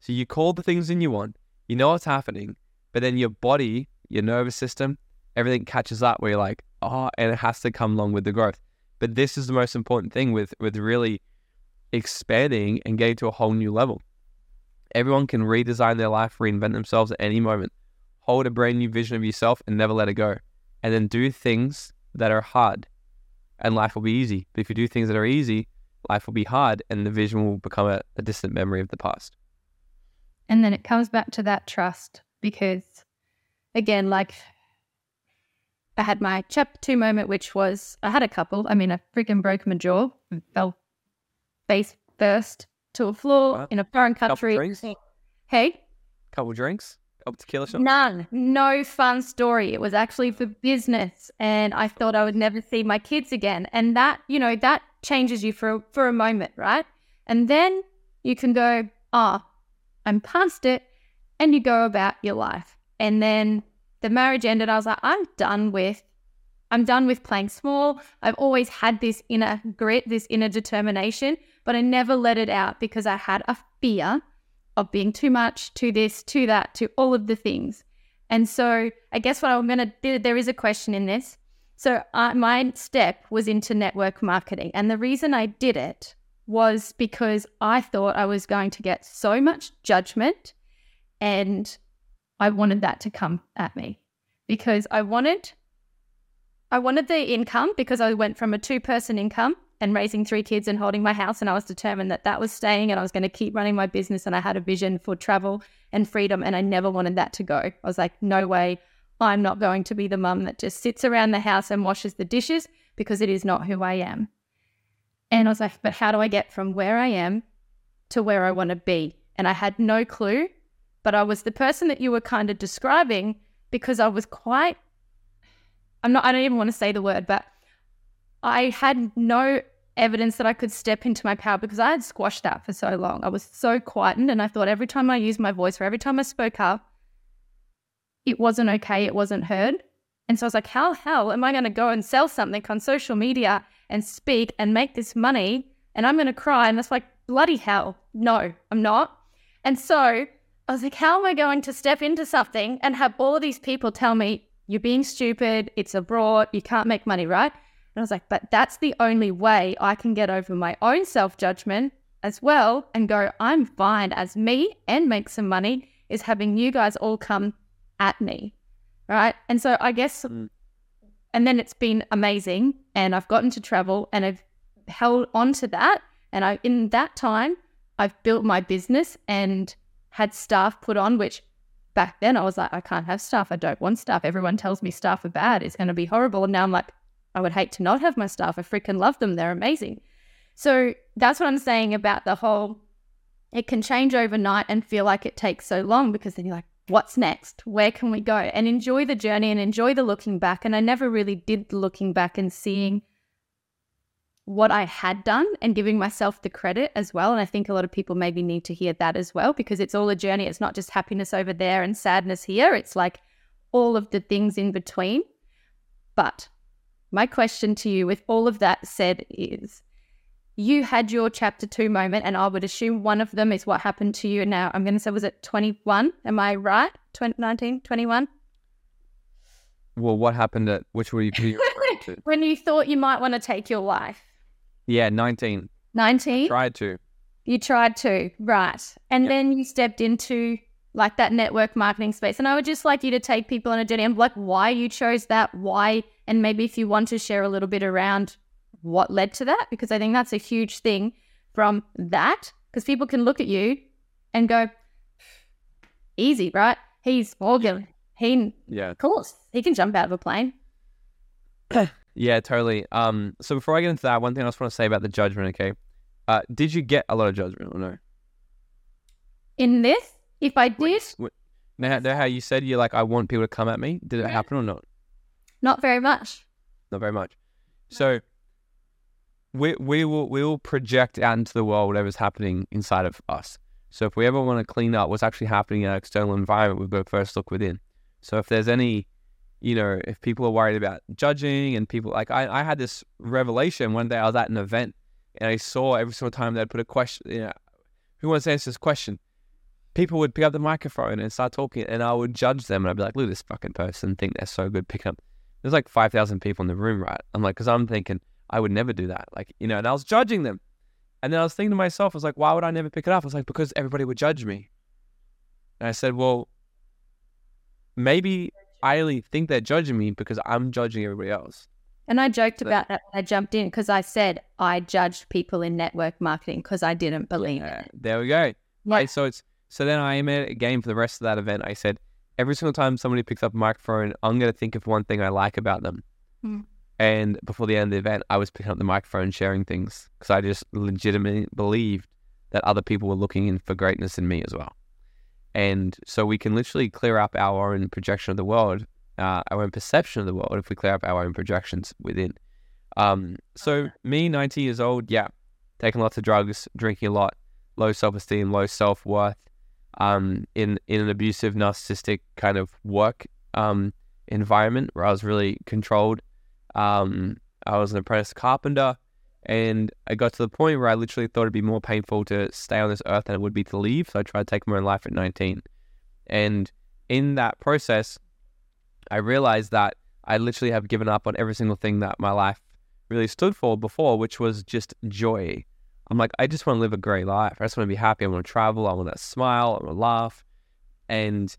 So you call the things in you want, you know what's happening, but then your body, your nervous system, everything catches up where you're like, oh, and it has to come along with the growth. But this is the most important thing with with really expanding and getting to a whole new level. Everyone can redesign their life, reinvent themselves at any moment. Hold a brand new vision of yourself and never let it go. And then do things that are hard and life will be easy. But if you do things that are easy, life will be hard and the vision will become a, a distant memory of the past. And then it comes back to that trust because, again, like I had my chapter two moment, which was I had a couple. I mean, I freaking broke my jaw, and fell face first to a floor Wow. in a foreign Couple country. drinks? Hey, Couple drinks, couple tequila shots. none, no fun story. It was actually for business, and I thought I would never see my kids again. And that, you know, that changes you for for a moment, right? And then you can go, ah, I'm past it, and you go about your life. And then the marriage ended. I was like, I'm done with, I'm done with playing small. I've always had this inner grit, this inner determination, but I never let it out because I had a fear of being too much, to this, to that, to all of the things. And so I guess what I'm going to do, there is a question in this. So uh, my step was into network marketing. And the reason I did it was because I thought I was going to get so much judgment and I wanted that to come at me because I wanted I wanted the income because I went from a two person income and raising three kids and holding my house and I was determined that that was staying and I was going to keep running my business and I had a vision for travel and freedom and I never wanted that to go. I was like no way I'm not going to be the mum that just sits around the house and washes the dishes because it is not who I am. And I was like, but how do I get from where I am to where I want to be? And I had no clue, but I was the person that you were kind of describing because I was quite, I'm not, I don't even want to say the word, but I had no evidence that I could step into my power because I had squashed that for so long. I was so quietened. And I thought every time I used my voice or every time I spoke up, it wasn't okay. It wasn't heard. And so I was like, how hell am I going to go and sell something on social media and speak and make this money? And I'm going to cry. And it's like, bloody hell. No, I'm not. And so I was like, how am I going to step into something and have all of these people tell me, you're being stupid, it's abroad, you can't make money, right? And I was like, but that's the only way I can get over my own self judgment as well and go, I'm fine as me and make some money is having you guys all come at me. Right. And so I guess, Mm. and then it's been amazing. And I've gotten to travel and I've held on to that. And I, in that time, I've built my business and had staff put on, which back then I was like, I can't have staff. I don't want staff. Everyone tells me staff are bad. It's going to be horrible. And now I'm like, I would hate to not have my staff. I freaking love them. They're amazing. So that's what I'm saying about the whole, it can change overnight and feel like it takes so long because then you're like, what's next? Where can we go? And enjoy the journey and enjoy the looking back. And I never really did looking back and seeing what I had done and giving myself the credit as well. And I think a lot of people maybe need to hear that as well because it's all a journey. It's not just happiness over there and sadness here. It's like all of the things in between. But my question to you, with all of that said, is you had your chapter two moment, and I would assume one of them is what happened to you. Now, I'm going to say, was it 21? Am I right? 2019, 21? Well, what happened at which were you, were you referring to? when you thought you might want to take your life. Yeah, 19. 19? Tried to. You tried to, right. And Yep. then you stepped into like that network marketing space. And I would just like you to take people on a journey and like why you chose that, why, and maybe if you want to share a little bit around what led to that, because I think that's a huge thing from that. Because people can look at you and go, easy, right? He's Morgan. He, Yeah. of course, he can jump out of a plane. Yeah, totally. Um, so before I get into that, one thing I just want to say about the judgment, okay? Uh, did you get a lot of judgment or no? In this, if I did, Now, know how you said you're like, I want people to come at me. Did it happen or not? not very much. Not very much. So we we will we will project out into the world whatever's happening inside of us. So if we ever want to clean up what's actually happening in our external environment, we've got to first look within. So if there's any, you know, if people are worried about judging and people like I, I had this revelation one day I was at an event and I saw every single time they'd put a question, you know, who wants to answer this question? People would pick up the microphone and start talking and I would judge them and I'd be like, look at this fucking person, think they're so good picking up. There's like 5,000 people in the room, right? I'm like, because I'm thinking, I would never do that. Like, you know, and I was judging them. And then I was thinking to myself, I was like, why would I never pick it up? I was like, because everybody would judge me. And I said, well, maybe I only think they're judging me because I'm judging everybody else. And I joked But- about that when I jumped in because I said I judged people in network marketing because I didn't believe Yeah, it. there we go. Yeah. Right, so it's so then I made it a game for the rest of that event. I said every single time somebody picks up a microphone, I'm gonna think of one thing I like about them. Hmm. And before the end of the event, I was picking up the microphone, sharing things because I just legitimately believed that other people were looking in for greatness in me as well. And so we can literally clear up our own projection of the world, uh, our own perception of the world, if we clear up our own projections within. Um, so me, 19 years old, yeah, taking lots of drugs, drinking a lot, low self esteem, low self worth, um, in in an abusive, narcissistic kind of work um, environment where I was really controlled. Um, I was an apprentice carpenter, and I got to the point where I literally thought it'd be more painful to stay on this earth than it would be to leave. So I tried to take my own life at 19, and in that process, I realized that I literally have given up on every single thing that my life really stood for before, which was just joy. I'm like, I just want to live a great life. I just want to be happy. I want to travel. I want to smile. I want to laugh. And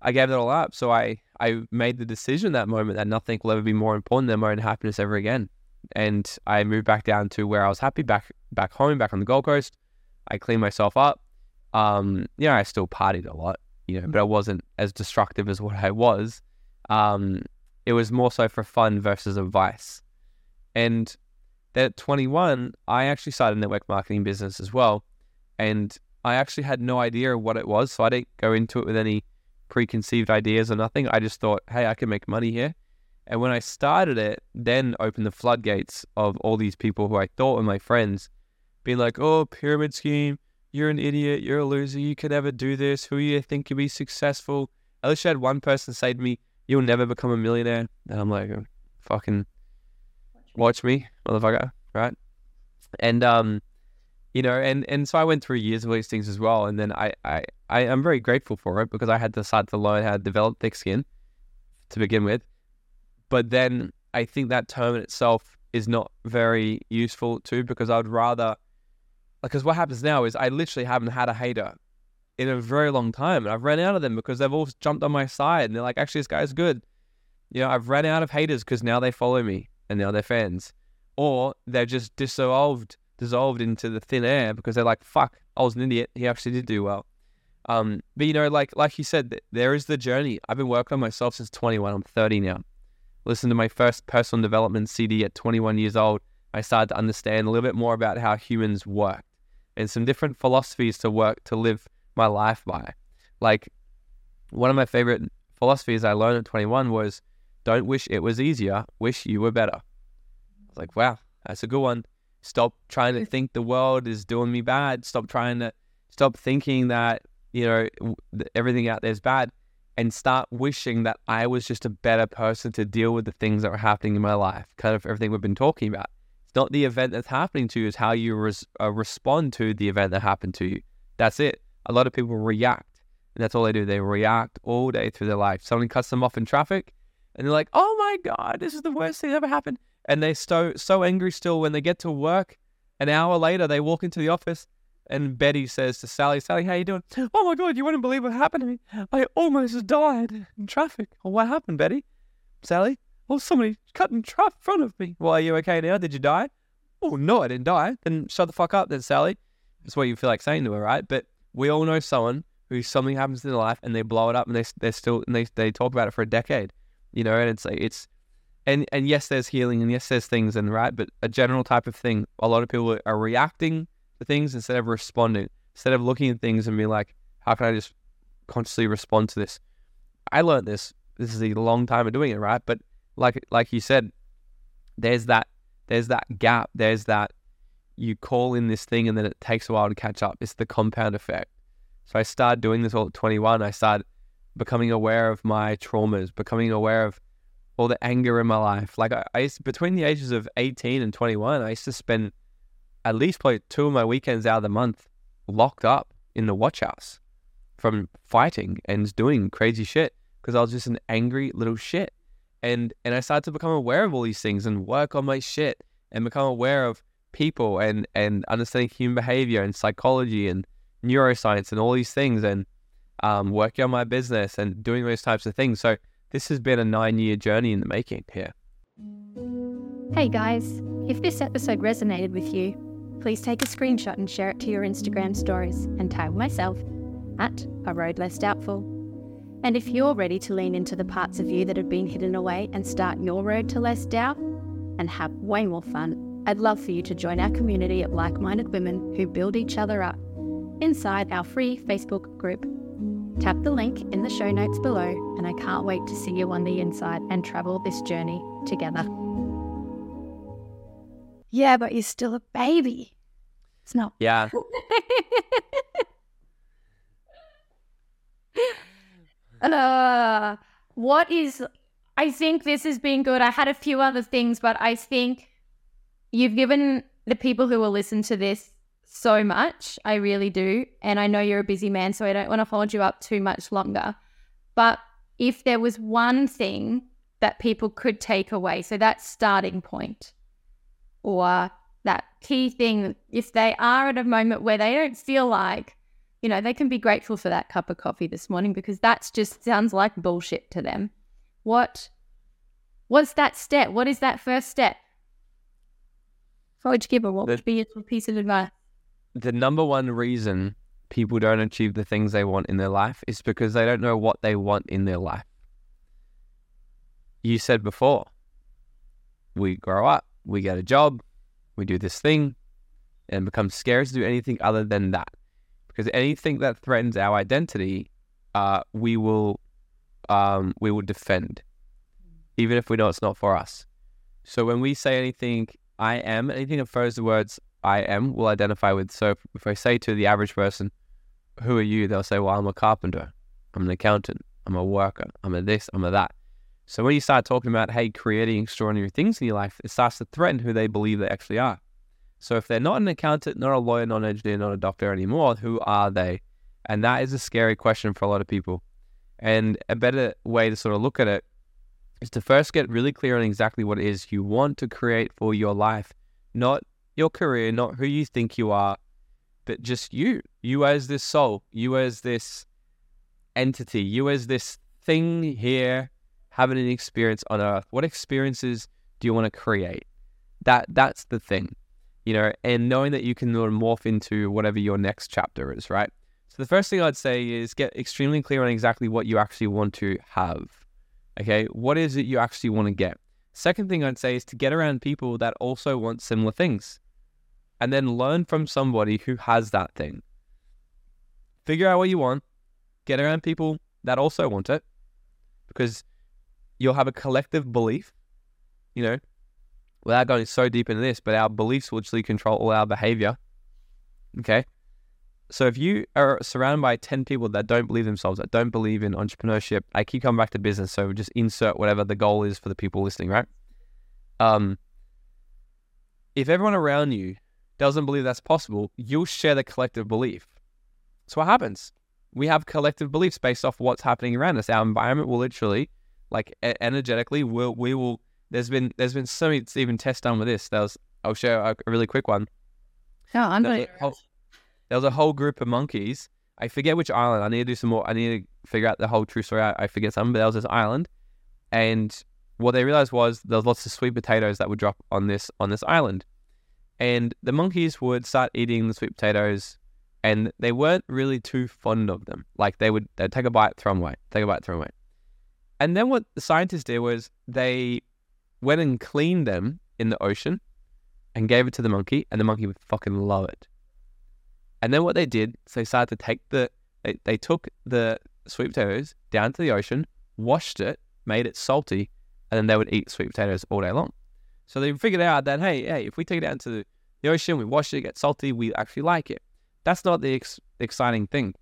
I gave that all up. So I, I made the decision that moment that nothing will ever be more important than my own happiness ever again. And I moved back down to where I was happy, back back home, back on the Gold Coast. I cleaned myself up. Um, yeah, I still partied a lot, you know, but I wasn't as destructive as what I was. Um, it was more so for fun versus a vice. And then at 21, I actually started a network marketing business as well. And I actually had no idea what it was. So I didn't go into it with any preconceived ideas or nothing. I just thought, hey, I can make money here. And when I started it, then opened the floodgates of all these people who I thought were my friends being like, oh, pyramid scheme, you're an idiot, you're a loser, you can never do this, who you think can be successful. At least I had one person say to me, you'll never become a millionaire. And I'm like, "Oh, fucking watch me, motherfucker, right? And um, you know, and and so I went through years of these things as well, and then I I I am very grateful for it because I had to start to learn how to develop thick skin to begin with, but then mm. I think that term in itself is not very useful too because I'd rather because what happens now is I literally haven't had a hater in a very long time, and I've ran out of them because they've all jumped on my side, and they're like, actually, this guy's good. You know, I've ran out of haters because now they follow me and now they're fans, or they're just dissolved, dissolved into the thin air because they're like, fuck, I was an idiot. He actually did do well. Um, but you know, like like you said, there is the journey. I've been working on myself since 21. I'm 30 now. Listen to my first personal development CD at 21 years old. I started to understand a little bit more about how humans work and some different philosophies to work to live my life by. Like one of my favorite philosophies I learned at 21 was don't wish it was easier, wish you were better. I was like, wow, that's a good one. Stop trying to think the world is doing me bad. Stop trying to stop thinking that you know, everything out there is bad and start wishing that I was just a better person to deal with the things that were happening in my life, kind of everything we've been talking about. It's not the event that's happening to you, it's how you res- uh, respond to the event that happened to you. That's it. A lot of people react, and that's all they do. They react all day through their life. Someone cuts them off in traffic, and they're like, oh my God, this is the worst thing that ever happened. And they're so, so angry still when they get to work. An hour later, they walk into the office and Betty says to Sally, Sally, how you doing? Oh my God, you wouldn't believe what happened to me. I almost died in traffic. Well, what happened, Betty? Sally? Oh, somebody cut in in front of me. Well, are you okay now? Did you die? Oh, no, I didn't die. Then shut the fuck up then, Sally. That's what you feel like saying to her, right? But we all know someone who something happens in their life and they blow it up and they, they're still, and they, they talk about it for a decade, you know, and it's like, it's, and, and yes, there's healing and yes, there's things and right, but a general type of thing, a lot of people are reacting to things instead of responding, instead of looking at things and being like, how can I just consciously respond to this? I learned this. This is a long time of doing it, right? But like like you said, there's that there's that gap. There's that you call in this thing and then it takes a while to catch up. It's the compound effect. So I started doing this all at 21. I started becoming aware of my traumas, becoming aware of all the anger in my life. Like I, I used, between the ages of 18 and 21, I used to spend at least probably two of my weekends out of the month locked up in the watch house from fighting and doing crazy shit because I was just an angry little shit. And and I started to become aware of all these things and work on my shit and become aware of people and and understanding human behavior and psychology and neuroscience and all these things and um, working on my business and doing those types of things. So this has been a nine year journey in the making here. Hey guys, if this episode resonated with you please take a screenshot and share it to your Instagram stories and tag myself at A Road Less Doubtful. And if you're ready to lean into the parts of you that have been hidden away and start your road to less doubt and have way more fun, I'd love for you to join our community of like minded women who build each other up inside our free Facebook group. Tap the link in the show notes below, and I can't wait to see you on the inside and travel this journey together. Yeah, but you're still a baby. It's not. Yeah. uh, what is. I think this has been good. I had a few other things, but I think you've given the people who will listen to this so much. I really do. And I know you're a busy man, so I don't want to hold you up too much longer. But if there was one thing that people could take away, so that starting point, or that key thing, if they are at a moment where they don't feel like, you know, they can be grateful for that cup of coffee this morning because that's just sounds like bullshit to them. What what's that step? What is that first step? What would you give her? What would be your piece of advice? The number one reason people don't achieve the things they want in their life is because they don't know what they want in their life. You said before, we grow up, we get a job, we do this thing, and become scared to do anything other than that. Because anything that threatens our identity, uh, we will um, we will defend, even if we know it's not for us. So when we say anything, I am, anything that throws the words I am, we'll identify with. So if I say to the average person, who are you? They'll say, well, I'm a carpenter. I'm an accountant. I'm a worker. I'm a this. I'm a that. So when you start talking about, hey, creating extraordinary things in your life, it starts to threaten who they believe they actually are. So if they're not an accountant, not a lawyer, not an engineer, not a doctor anymore, who are they? And that is a scary question for a lot of people. And a better way to sort of look at it is to first get really clear on exactly what it is you want to create for your life, not your career, not who you think you are, but just you, you as this soul, you as this entity, you as this thing here having an experience on earth. What experiences do you want to create? That that's the thing, you know, and knowing that you can morph into whatever your next chapter is, right? So the first thing I'd say is get extremely clear on exactly what you actually want to have. Okay, what is it you actually want to get? Second thing I'd say is to get around people that also want similar things and then learn from somebody who has that thing. Figure out what you want, get around people that also want it because you'll have a collective belief, you know, without going so deep into this, but our beliefs will actually control all our behavior. Okay. So if you are surrounded by 10 people that don't believe themselves, that don't believe in entrepreneurship, I keep coming back to business. So just insert whatever the goal is for the people listening, right? Um, if everyone around you doesn't believe that's possible, you'll share the collective belief. So what happens? We have collective beliefs based off what's happening around us. Our environment will literally, like energetically, will we will. There's been there's been so many even tests done with this. There was I'll share a, really quick one. Yeah, I'm there, was whole, there was a whole group of monkeys. I forget which island. I need to do some more. I need to figure out the whole true story. I, I forget some, but there was this island, and what they realized was there was lots of sweet potatoes that would drop on this on this island and the monkeys would start eating the sweet potatoes and they weren't really too fond of them. Like they would they'd take a bite, throw them away, take a bite, throw them away. And then what the scientists did was they went and cleaned them in the ocean and gave it to the monkey, and the monkey would fucking love it. And then what they did, they started to take the they, they took the sweet potatoes down to the ocean, washed it, made it salty, and then they would eat sweet potatoes all day long. So they figured out that hey, hey, if we take it out into the ocean, we wash it, gets salty, we actually like it. That's not the ex- exciting thing.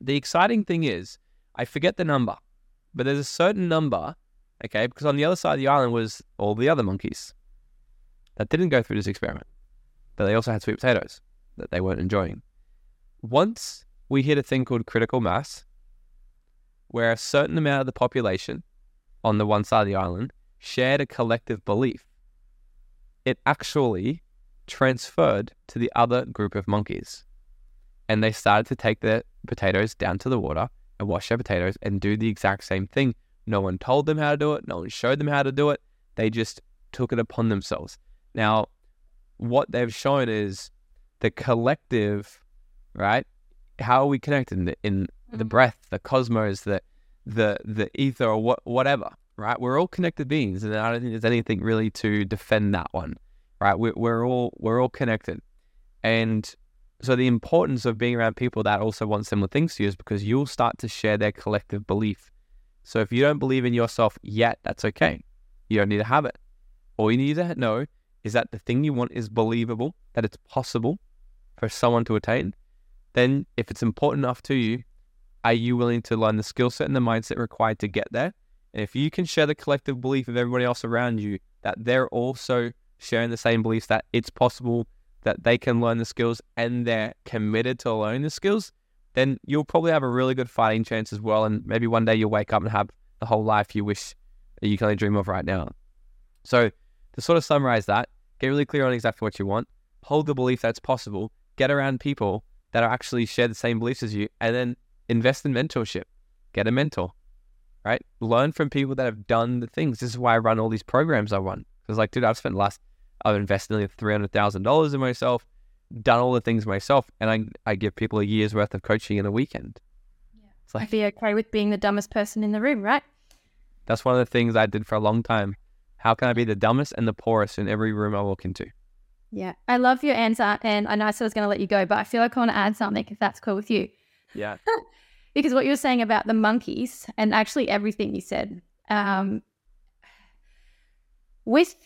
The exciting thing is, I forget the number, but there's a certain number, okay, because on the other side of the island was all the other monkeys that didn't go through this experiment, but they also had sweet potatoes that they weren't enjoying. Once we hit a thing called critical mass, where a certain amount of the population on the one side of the island shared a collective belief it actually transferred to the other group of monkeys. And they started to take their potatoes down to the water and wash their potatoes and do the exact same thing. No one told them how to do it, no one showed them how to do it. They just took it upon themselves. Now, what they've shown is the collective, right? How are we connected in, the, in the mm-hmm. breath, the cosmos, the the the ether, or what, whatever, right? We're all connected beings, and I don't think there's anything really to defend that one, right? We're, we're all we're all connected, and so the importance of being around people that also want similar things to you is because you'll start to share their collective belief. So if you don't believe in yourself yet, that's okay. You don't need to have it. All you need to know is that the thing you want is believable, that it's possible for someone to attain. Then, if it's important enough to you, are you willing to learn the skill set and the mindset required to get there? And if you can share the collective belief of everybody else around you that they're also sharing the same beliefs that it's possible that they can learn the skills and they're committed to learning the skills, then you'll probably have a really good fighting chance as well. And maybe one day you'll wake up and have the whole life you wish you can only dream of right now. So to sort of summarize that, get really clear on exactly what you want, hold the belief that's possible, get around people that are actually share the same beliefs as you, and then invest in mentorship. Get a mentor right? Learn from people that have done the things. This is why I run all these programs I run. Because, like, dude, I've spent the last, I've invested nearly $300,000 in myself, done all the things myself, and I, I give people a year's worth of coaching in a weekend. Yeah. It's like, I'd be okay with being the dumbest person in the room, right? That's one of the things I did for a long time. How can I be the dumbest and the poorest in every room I walk into? Yeah, I love your answer, and I know I said I was going to let you go, but I feel like I want to add something if that's cool with you. Yeah. because what you were saying about the monkeys and actually everything you said um, with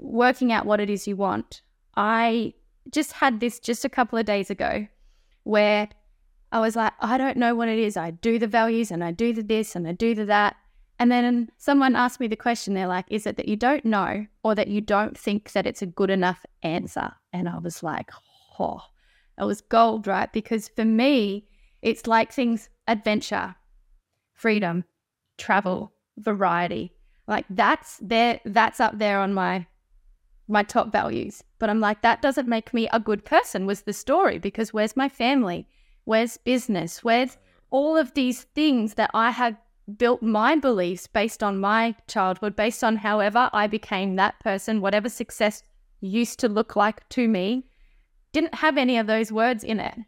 working out what it is you want i just had this just a couple of days ago where i was like i don't know what it is. I do the values and i do the this and i do the that. And then someone asked me the question they're like is it that you don't know or that you don't think that it's a good enough answer? And i was like oh it was gold right? Because for me it's like things adventure, freedom, travel, variety. Like that's there that's up there on my my top values. But I'm like, that doesn't make me a good person, was the story, because where's my family? Where's business? Where's all of these things that I had built my beliefs based on my childhood, based on however I became that person, whatever success used to look like to me, didn't have any of those words in it.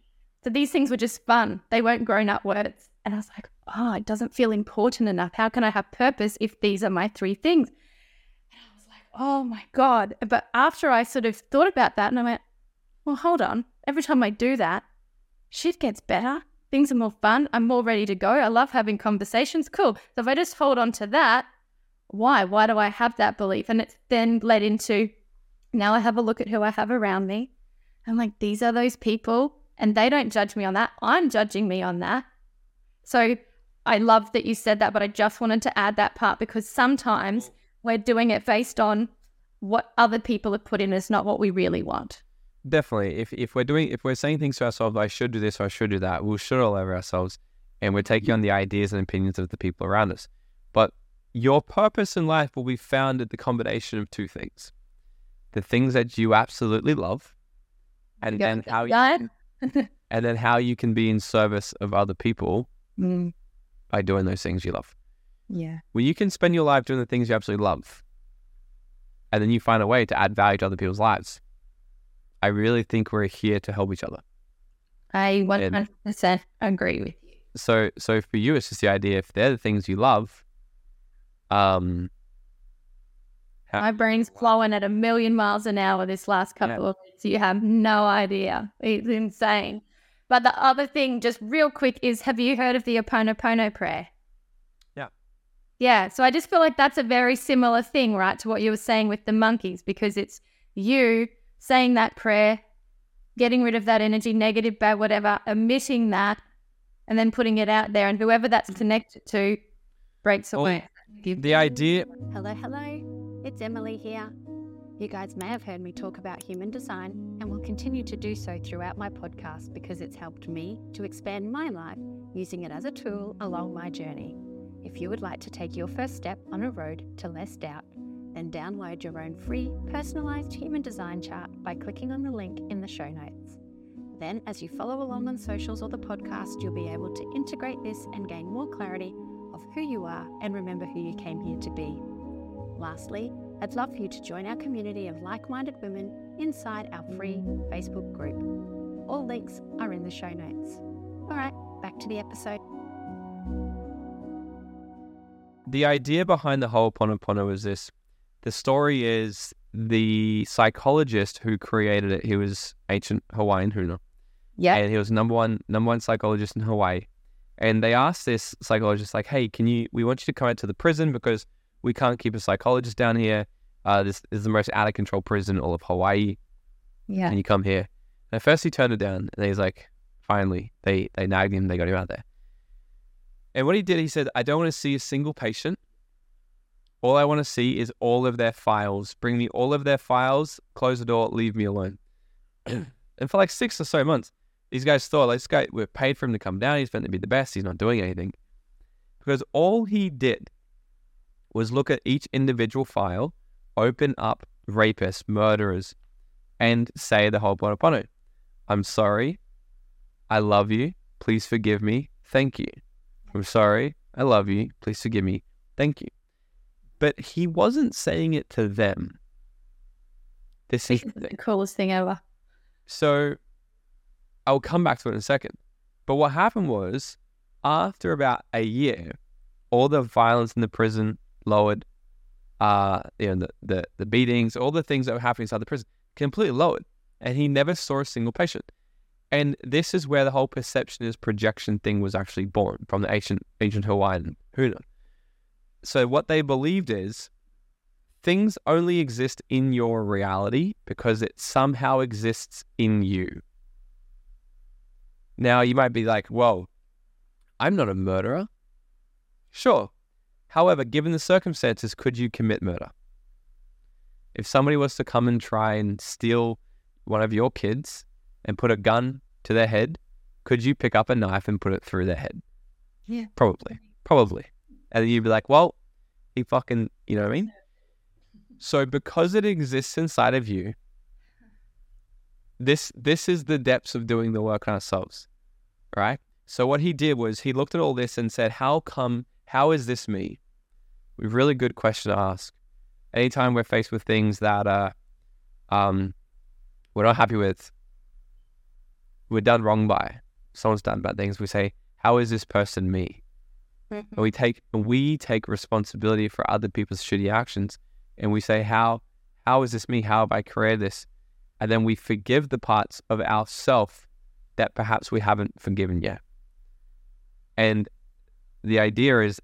So these things were just fun. They weren't grown up words. And I was like, oh, it doesn't feel important enough. How can I have purpose if these are my three things? And I was like, oh my God. But after I sort of thought about that and I went, well, hold on. Every time I do that, shit gets better. Things are more fun. I'm more ready to go. I love having conversations. Cool. So if I just hold on to that, why? Why do I have that belief? And it's then led into now I have a look at who I have around me. I'm like, these are those people, and they don't judge me on that. I'm judging me on that. So I love that you said that, but I just wanted to add that part because sometimes we're doing it based on what other people have put in as not what we really want. Definitely. If if we're doing if we're saying things to ourselves, I should do this or I should do that, we'll shit all over ourselves and we're taking on the ideas and opinions of the people around us. But your purpose in life will be found at the combination of two things. The things that you absolutely love and then how you and then how you can be in service of other people Mm, by doing those things you love. yeah. Well, you can spend your life doing the things you absolutely love, and then you find a way to add value to other people's lives, I really think we're here to help each other. I 100% agree with you. So, so for you, it's just the idea if they're the things you love, um, My brain's flowing at a million miles an hour this last couple of weeks. You have no idea. It's insane. But the other thing, just real quick, is have you heard of the Ho'oponopono prayer? Yeah. Yeah. So I just feel like that's a very similar thing, right, to what you were saying with the monkeys, because it's you saying that prayer, getting rid of that energy, negative, bad, whatever, emitting that, and then putting it out there. And whoever that's connected to breaks Well, away. the idea. Hello, hello. It's Emily here. You guys may have heard me talk about human design and will continue to do so throughout my podcast because it's helped me to expand my life using it as a tool along my journey. If you would like to take your first step on a road to less doubt, then download your own free personalized human design chart by clicking on the link in the show notes. Then, as you follow along on socials or the podcast, you'll be able to integrate this and gain more clarity of who you are and remember who you came here to be. Lastly, I'd love for you to join our community of like minded women inside our free Facebook group. All links are in the show notes. All right, back to the episode. the idea behind the Ho'oponopono is this. The story is the psychologist who created it. He was ancient Hawaiian Huna, Yeah. and he was number one number one psychologist in Hawaii. And they asked this psychologist, like, "Hey, can you? We want you to come out to the prison because we can't keep a psychologist down here. Uh, this is the most out of control prison in all of Hawaii. Yeah. Can you come here?" And at first he turned it down, and he's like, "Finally, they they nagged him. They got him out there." And what he did, he said, I don't want to see a single patient. All I want to see is all of their files. Bring me all of their files, close the door, leave me alone. and for like six or so months, these guys thought, like, this guy, we're paid for him to come down. He's meant to be the best. He's not doing anything. Because all he did was look at each individual file, open up rapists, murderers, and say the Ho'oponopono. I'm sorry. I love you. Please forgive me. Thank you. I'm sorry. I love you. Please forgive me. Thank you. But he wasn't saying it to them. This is the coolest thing ever. So I'll come back to it in a second. But what happened was, after about a year, all the violence in the prison lowered. Uh, you know, the, the, the beatings, all the things that were happening inside the prison completely lowered. And he never saw a single patient. And this is where the whole perception is projection thing was actually born from the ancient ancient Hawaiian Huna. So what they believed is things only exist in your reality because it somehow exists in you. Now you might be like, "Whoa, I'm not a murderer." Sure. However, given the circumstances, could you commit murder? If somebody was to come and try and steal one of your kids and put a gun to their head, could you pick up a knife and put it through their head? Yeah. Probably. Probably. And you'd be like, well, he fucking, you know what I mean? So because it exists inside of you, this this is the depths of doing the work on ourselves. Right? So what he did was he looked at all this and said, How come how is this me? A really good question to ask. Anytime we're faced with things that uh um we're not happy with, we're done wrong by, someone's done bad things, we say, How is this person me? And we take we take responsibility for other people's shitty actions and we say, How how is this me? How have I created this? And then we forgive the parts of ourself that perhaps we haven't forgiven yet. And the idea is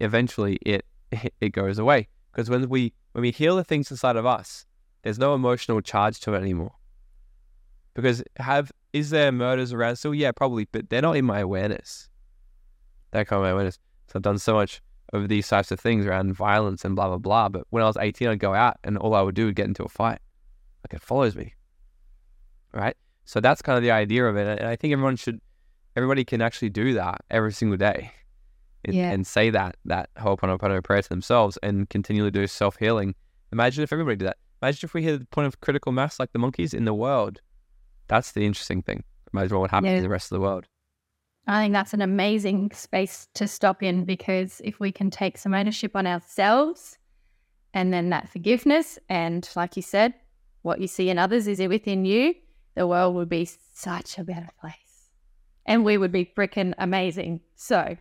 eventually it it goes away. Because when we when we heal the things inside of us, there's no emotional charge to it anymore. Because have is there murders around still? Yeah, probably, but they're not in my awareness. They're kind of my awareness. So I've done so much of these types of things around violence and blah blah blah. But when I was 18, I'd go out and all I would do would get into a fight. Like it follows me. Right? So that's kind of the idea of it. And I think everyone should everybody can actually do that every single day. And, Yeah. and say that that Ho'oponopono prayer to themselves and continually do self healing. Imagine if everybody did that. Imagine if we hit the point of critical mass like the monkeys in the world. That's the interesting thing. Imagine what would happen Yeah. to the rest of the world. I think that's an amazing space to stop in because if we can take some ownership on ourselves and then that forgiveness, and like you said, what you see in others is within you, the world would be such a better place. And we would be freaking amazing. So,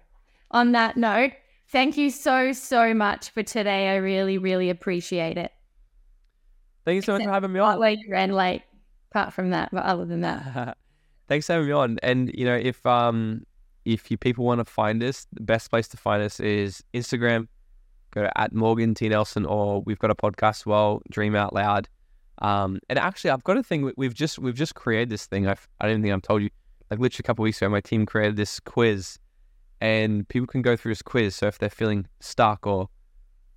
on that note, thank you so, so much for today. I really, really appreciate it. Thank you so much for having me on. Partway you ran late, apart from that, but other than that. Thanks for having me on. And you know, if um if you people want to find us, the best place to find us is Instagram. Go to at Morgan T Nelson, or we've got a podcast as well, Dream Out Loud. Um, and actually, I've got a thing. we- We've just we've just created this thing. I've, I don't think I've told you. Like literally a couple weeks ago, my team created this quiz, and people can go through this quiz. So if they're feeling stuck or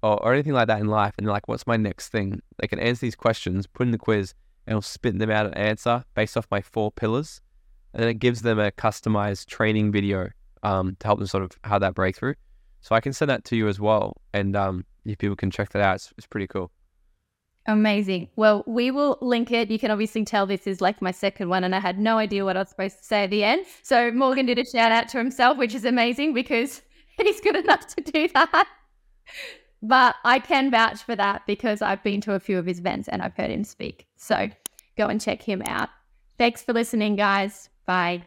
or, or anything like that in life, and they're like, "What's my next thing?" They can answer these questions, put in the quiz, and it'll spit them out an answer based off my four pillars and then it gives them a customized training video um, to help them sort of have that breakthrough. So I can send that to you as well, and um, if people can check that out, it's, it's pretty cool. Amazing. Well, we will link it. You can obviously tell this is like my second one, and I had no idea what I was supposed to say at the end. So Morgan did a shout out to himself, which is amazing because he's good enough to do that. But I can vouch for that because I've been to a few of his events and I've heard him speak. So go and check him out. Thanks for listening, guys. Bye.